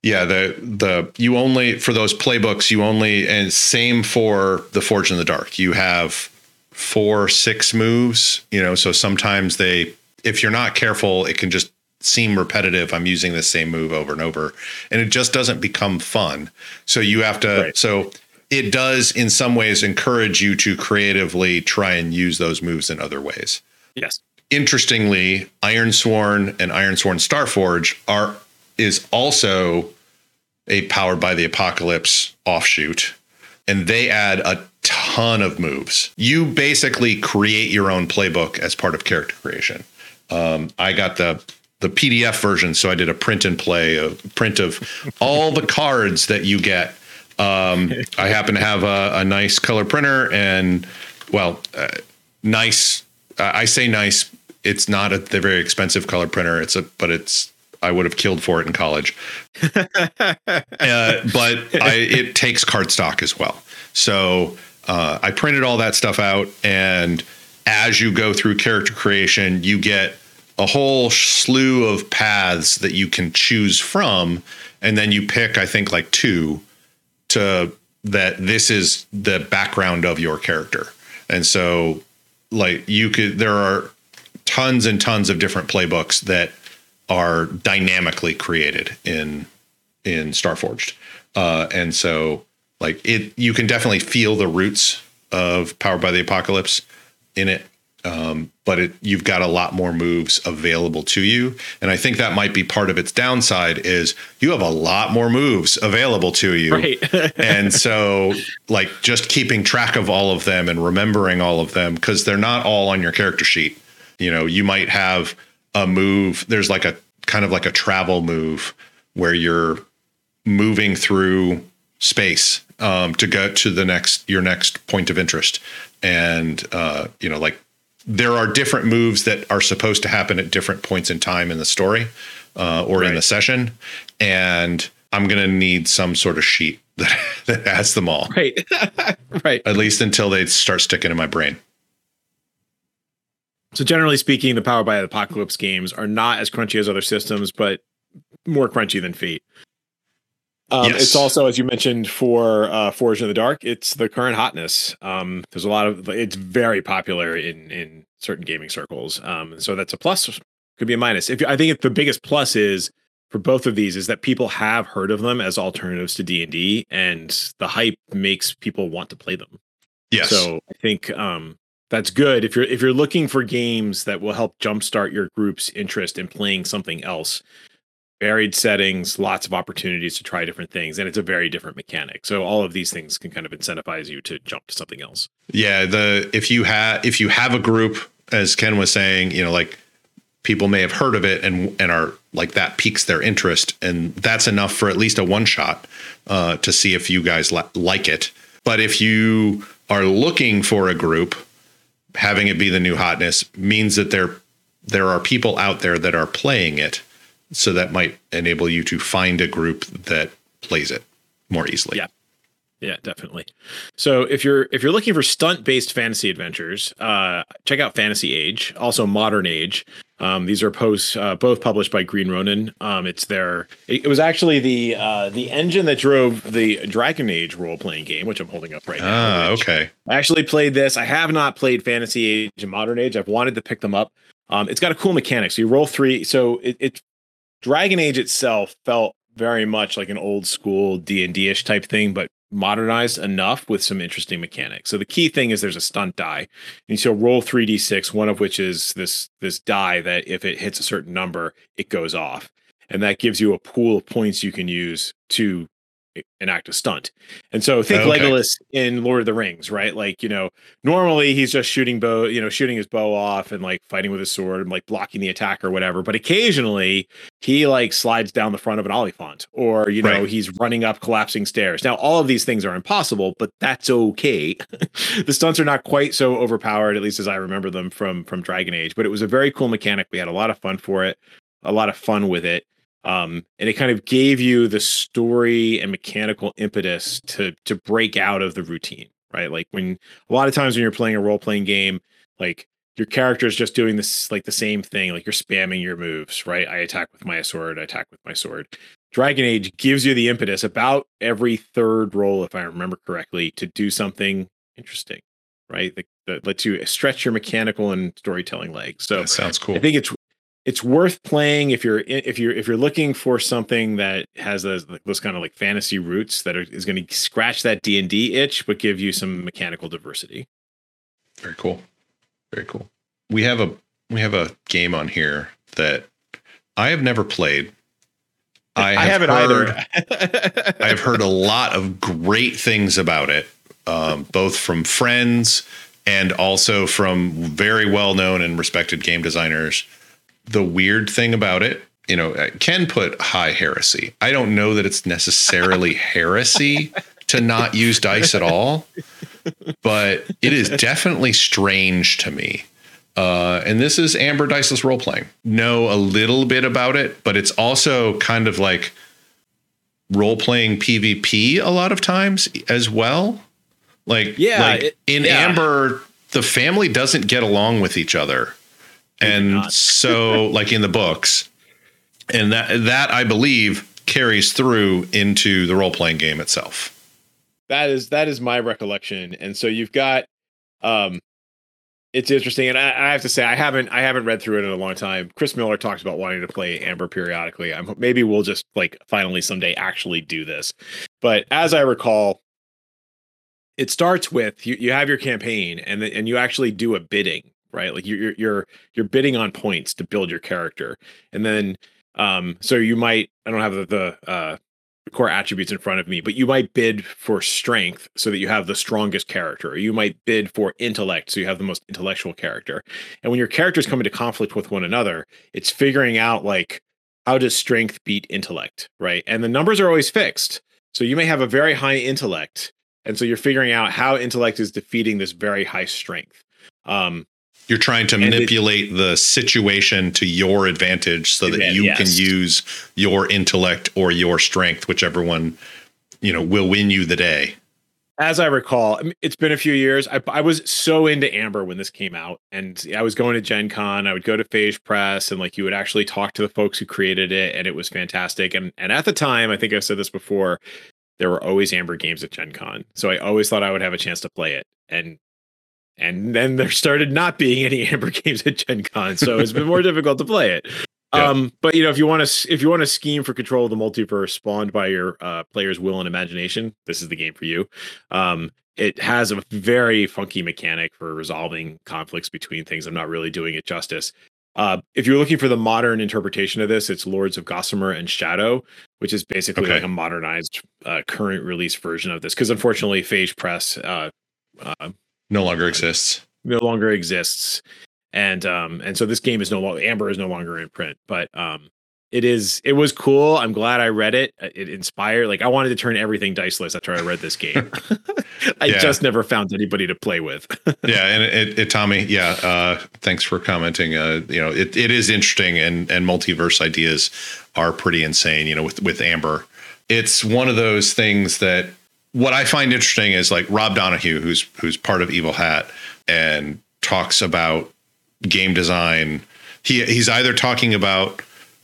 yeah the the you only for those playbooks you only and same for the Forge in the Dark you have four six moves you know so sometimes they if you're not careful it can just seem repetitive I'm using the same move over and over and it just doesn't become fun so you have to Right. so it does in some ways encourage you to creatively try and use those moves in other ways yes. Interestingly, Ironsworn and Ironsworn Starforge are is also a powered by the apocalypse offshoot, and they add a ton of moves. You basically create your own playbook as part of character creation. Um, I got the the PDF version, so I did a print and play, a print of all the cards that you get. Um, I happen to have a, a nice color printer, and well, uh, nice. Uh, I say nice. It's not a the very expensive color printer. It's a, but it's. I would have killed for it in college. Uh, but I, it takes cardstock as well. So uh, I printed all that stuff out, and as you go through character creation, you get a whole slew of paths that you can choose from, and then you pick, I think, like two to that this is the background of your character. And so, like, you could, there are tons and tons of different playbooks that are dynamically created in in Starforged. Uh, and so like it you can definitely feel the roots of Powered by the Apocalypse in it. Um, but it, you've got a lot more moves available to you, and I think that might be part of its downside. Is you have a lot more moves available to you, right? and so like just keeping track of all of them and remembering all of them because they're not all on your character sheet. You know, you might have a move. There's like a kind of like a travel move where you're moving through space um, to go to the next your next point of interest. And uh, you know like there are different moves that are supposed to happen at different points in time in the story uh, or right. in the session. And i'm going to need some sort of sheet that, that has them all. Right. Right. At least until they start sticking in my brain so generally speaking the power by apocalypse games are not as crunchy as other systems but more crunchy than Fate um, yes. It's also, as you mentioned, for uh, Forge in the Dark. It's the current hotness. Um, there's a lot of. It's very popular in in certain gaming circles. Um, so that's a plus. Could be a minus. If I think the biggest plus is for both of these is that people have heard of them as alternatives to D and D, and the hype makes people want to play them. Yes. So I think um, that's good if you're if you're looking for games that will help jumpstart your group's interest in playing something else varied settings, lots of opportunities to try different things, and it's a very different mechanic. So all of these things can kind of incentivize you to jump to something else. Yeah, the if you have if you have a group, as Ken was saying, you know, like people may have heard of it and and are like that piques their interest, and that's enough for at least a one shot uh, to see if you guys li- like it. But if you are looking for a group, having it be the new hotness means that there there are people out there that are playing it so that might enable you to find a group that plays it more easily. Yeah. Yeah, definitely. So if you're if you're looking for stunt based fantasy adventures, uh, check out Fantasy Age, also Modern Age. Um, these are posts uh, both published by Green Ronin. Um, it's their it, it, was actually the uh, the engine that drove the Dragon Age role playing game, which I'm holding up right now. Ah, okay. I actually played this. I have not played Fantasy Age and Modern Age. I've wanted to pick them up. Um, it's got a cool mechanic. So you roll three. So it, it Dragon Age itself felt very much like an old school D and D ish type thing, but modernized enough with some interesting mechanics. So the key thing is there's a stunt die, and so roll three d six, one of which is this this die that if it hits a certain number, it goes off, and that gives you a pool of points you can use to enact a stunt. And so think okay. Legolas in Lord of the Rings, right? Like, you know, normally he's just shooting bow, you know, shooting his bow off and like fighting with his sword and like blocking the attack or whatever. But occasionally he like slides down the front of an Oliphant or, you know, right. he's running up collapsing stairs. Now, all of these things are impossible, but that's okay. the stunts are not quite so overpowered, at least as I remember them from from Dragon Age, but it was a very cool mechanic. We had a lot of fun for it, a lot of fun with it um, and it kind of gave you the story and mechanical impetus to to break out of the routine right? Like when a lot of times when you're playing a role-playing game like your character is just doing this like the same thing like you're spamming your moves right? I attack with my sword i attack with my sword. Dragon age gives you the impetus about every third roll if i remember correctly to do something interesting right? That, that lets you stretch your mechanical and storytelling legs. So that sounds cool. i think it's it's worth playing if you're if you're if you're looking for something that has those those kind of like fantasy roots that are, is going to scratch that D and D itch, but give you some mechanical diversity. Very cool, very cool. We have a we have a game on here that I have never played. I, have I haven't heard, either. I have heard a lot of great things about it, um, both from friends and also from very well known and respected game designers the weird thing about it, you know, Ken put high heresy. I don't know that it's necessarily heresy to not use dice at all, but it is definitely strange to me. Uh, and this is Amber Diceless role playing. Know a little bit about it, but it's also kind of like role playing PvP a lot of times as well. Like, yeah, like it, in yeah. Amber, the family doesn't get along with each other and so like in the books, and that that I believe carries through into the role playing game itself. That is that is my recollection, and so you've got, um, it's interesting, and I, I, have to say I haven't I haven't read through it in a long time. Chris Miller talks about wanting to play Amber periodically. I'm maybe we'll just like finally someday actually do this, but as I recall, it starts with you, you have your campaign and and you actually do a bidding right? Like you're you're you're bidding on points to build your character. And then um so you might i don't have the, the uh core attributes in front of me but you might bid for strength so that you have the strongest character. Or you might bid for intellect so you have the most intellectual character. And when your characters come into conflict with one another it's figuring out like how does strength beat intellect right? And the numbers are always fixed. So you may have a very high intellect and so you're figuring out how intellect is defeating this very high strength. Um, you're trying to manipulate it, the situation to your advantage so that you yes. can use your intellect or your strength whichever one you know will win you the day as I recall, it's been a few years. I, I, was so into Amber when this came out, and I was going to Gen Con. I would go to Phage Press, and like you would actually talk to the folks who created it, and it was fantastic. And and at the time, I think I've said this before, there were always Amber games at Gen Con. So I always thought I would have a chance to play it. And and then there started not being any Amber games at Gen Con. So it's been more difficult to play it. Yeah. Um, but you know, if you want to if you want to scheme for control of the multiverse spawned by your uh, player's will and imagination, this is the game for you. Um, it has a very funky mechanic for resolving conflicts between things. I'm not really doing it justice. Uh, if you're looking for the modern interpretation of this, it's Lords of Gossamer and Shadow, which is basically okay. like a modernized uh, current release version of this. Because unfortunately, Phage Press uh, uh, no longer exists. No longer exists, and um, and so this game is no longer Amber is no longer in print. But um, it is it was cool i'm glad i read it uh, it inspired like i wanted to turn everything diceless after i read this game i yeah. just never found anybody to play with yeah and it, it, tommy yeah uh, thanks for commenting uh, you know it, it is interesting and and multiverse ideas are pretty insane you know with with amber it's one of those things that what i find interesting is like rob donoghue who's who's part of evil hat and talks about game design. He he's either talking about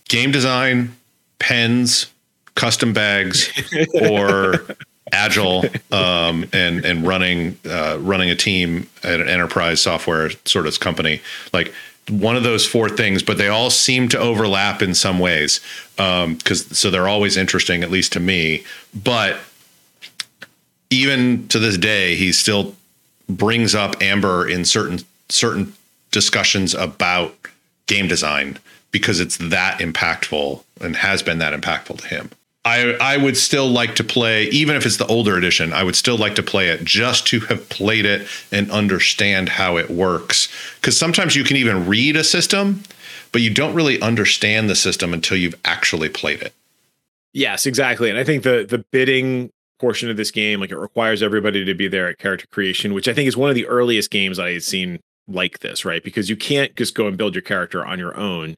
game design, pens, custom bags, or agile um, and and running uh, running a team at an enterprise software sort of company. Like one of those four things but they all seem to overlap in some ways because um, so they're always interesting at least to me. But even to this day he still brings up amber in certain certain discussions about game design because it's that impactful and has been that impactful to him. I, I would still like to play, even if it's the older edition, I would still like to play it just to have played it and understand how it works. Because sometimes you can even read a system, but you don't really understand the system until you've actually played it. Yes, exactly. And I think the the bidding portion of this game, like it requires everybody to be there at character creation, which I think is one of the earliest games I had seen like this, right? Because you can't just go and build your character on your own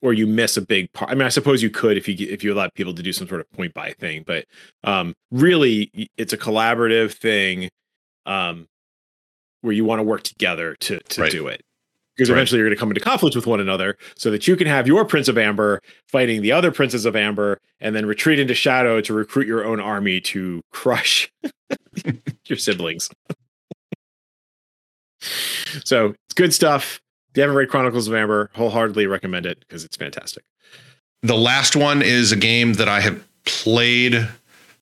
or you miss a big part. I mean, I suppose you could if you if you allow people to do some sort of point buy thing, but um, really, it's a collaborative thing um, where you want to work together to to right. do it. Because right. eventually you're going to come into conflict with one another, so that you can have your Prince of Amber fighting the other Princes of Amber, and then retreat into Shadow to recruit your own army to crush your siblings. so it's good stuff If you haven't read Chronicles of Amber, wholeheartedly recommend it because it's fantastic. The last one is a game that I have played.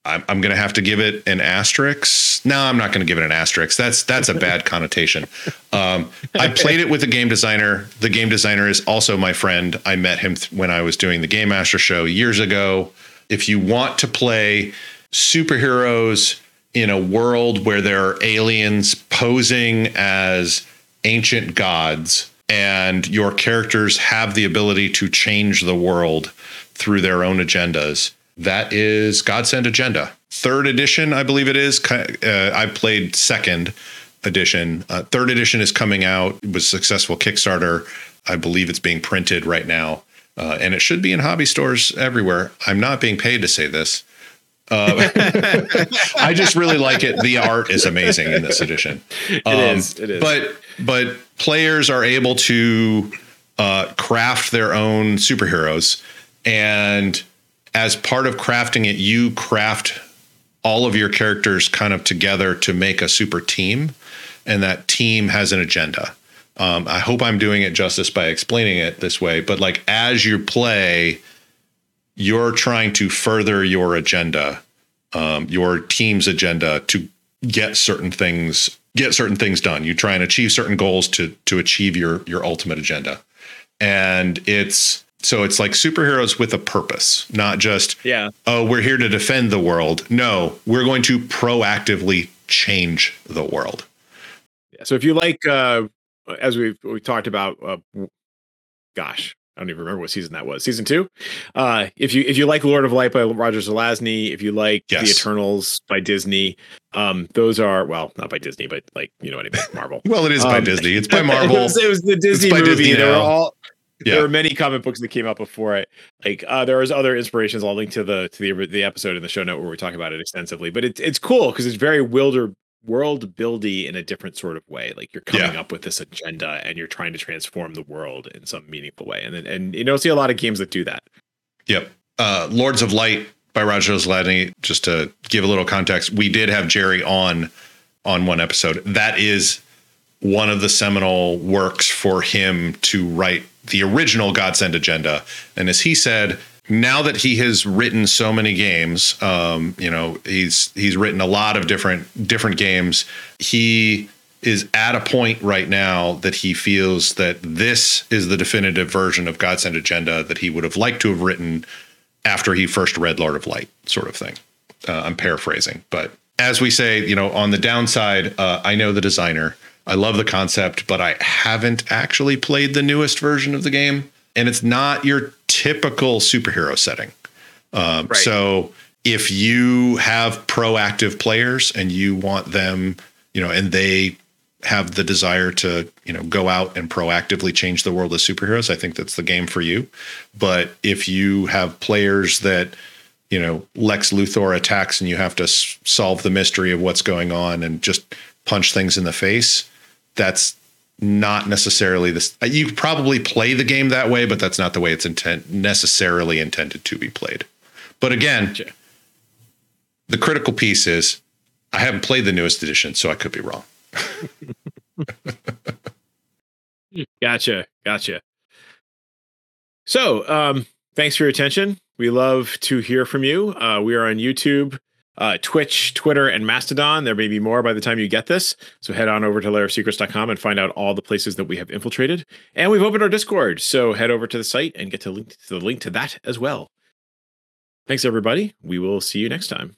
I'm, I'm going to have to give it an asterisk. No, I'm not going to give it an asterisk. That's that's a bad connotation. Um, I played it with a game designer. The game designer is also my friend. I met him th- when I was doing the Game Master show years ago. If you want to play superheroes in a world where there are aliens posing as ancient gods and your characters have the ability to change the world through their own agendas. That is Godsend Agenda. Third edition, I believe it is. Uh, I played second edition. Uh, third edition is coming out. It was successful Kickstarter. I believe it's being printed right now. Uh, and it should be in hobby stores everywhere. I'm not being paid to say this. Uh, I just really like it. The art is amazing in this edition. Um, it is. It is. But but players are able to uh, craft their own superheroes. And as part of crafting it, you craft all of your characters kind of together to make a super team. And that team has an agenda. Um, I hope I'm doing it justice by explaining it this way, but like as you play, you're trying to further your agenda, um, your team's agenda to get certain things get certain things done. You try and achieve certain goals to to achieve your your ultimate agenda. And it's so it's like superheroes with a purpose, not just yeah. Oh, we're here to defend the world. No, we're going to proactively change the world. Yeah. So if you like, uh, as we've we talked about, uh, gosh, I don't even remember what season that was. Season two. Uh, if you if you like Lord of Light by Roger Zelazny, if you like yes. The Eternals by Disney, um, those are well, not by Disney, but like you know what I mean, Marvel. well, it is by um, Disney. It's by Marvel. it, was, it was the Disney movie. Disney there were all. Yeah. There were many comic books that came out before it. Like uh, there was other inspirations. I'll link to the to the the episode in the show note where we talk about it extensively. But it's it's cool because it's very wilder world buildy in a different sort of way. Like you're coming yeah. up with this agenda and you're trying to transform the world in some meaningful way. And then and you don't see a lot of games that do that. Yep. Uh, Lords of Light by Roger Zelazny. Just to give a little context, we did have Jerry on on one episode. That is one of the seminal works for him to write the original Godsend agenda. And as he said, now that he has written so many games, um, you know, he's he's written a lot of different different games. He is at a point right now that he feels that this is the definitive version of Godsend Agenda that he would have liked to have written after he first read Lord of Light, sort of thing. Uh, I'm paraphrasing, but as we say, you know, on the downside, uh, I know the designer. I love the concept, but I haven't actually played the newest version of the game. And it's not your typical superhero setting. Um, right. So if you have proactive players and you want them, you know, and they have the desire to, you know, go out and proactively change the world of superheroes, I think that's the game for you. But if you have players that, you know, Lex Luthor attacks and you have to s- solve the mystery of what's going on and just punch things in the face, that's not necessarily this. Uh, you probably play the game that way, but that's not the way it's intent necessarily intended to be played. But again, gotcha. the critical piece is I haven't played the newest edition, so I could be wrong. gotcha, gotcha. So, um, thanks for your attention. We love to hear from you. Uh, we are on YouTube uh, Twitch, Twitter, and Mastodon. There may be more by the time you get this. So head on over to lairofsecrets.com and find out all the places that we have infiltrated. And we've opened our Discord. So head over to the site and get to, link to the link to that as well. Thanks, everybody. We will see you next time.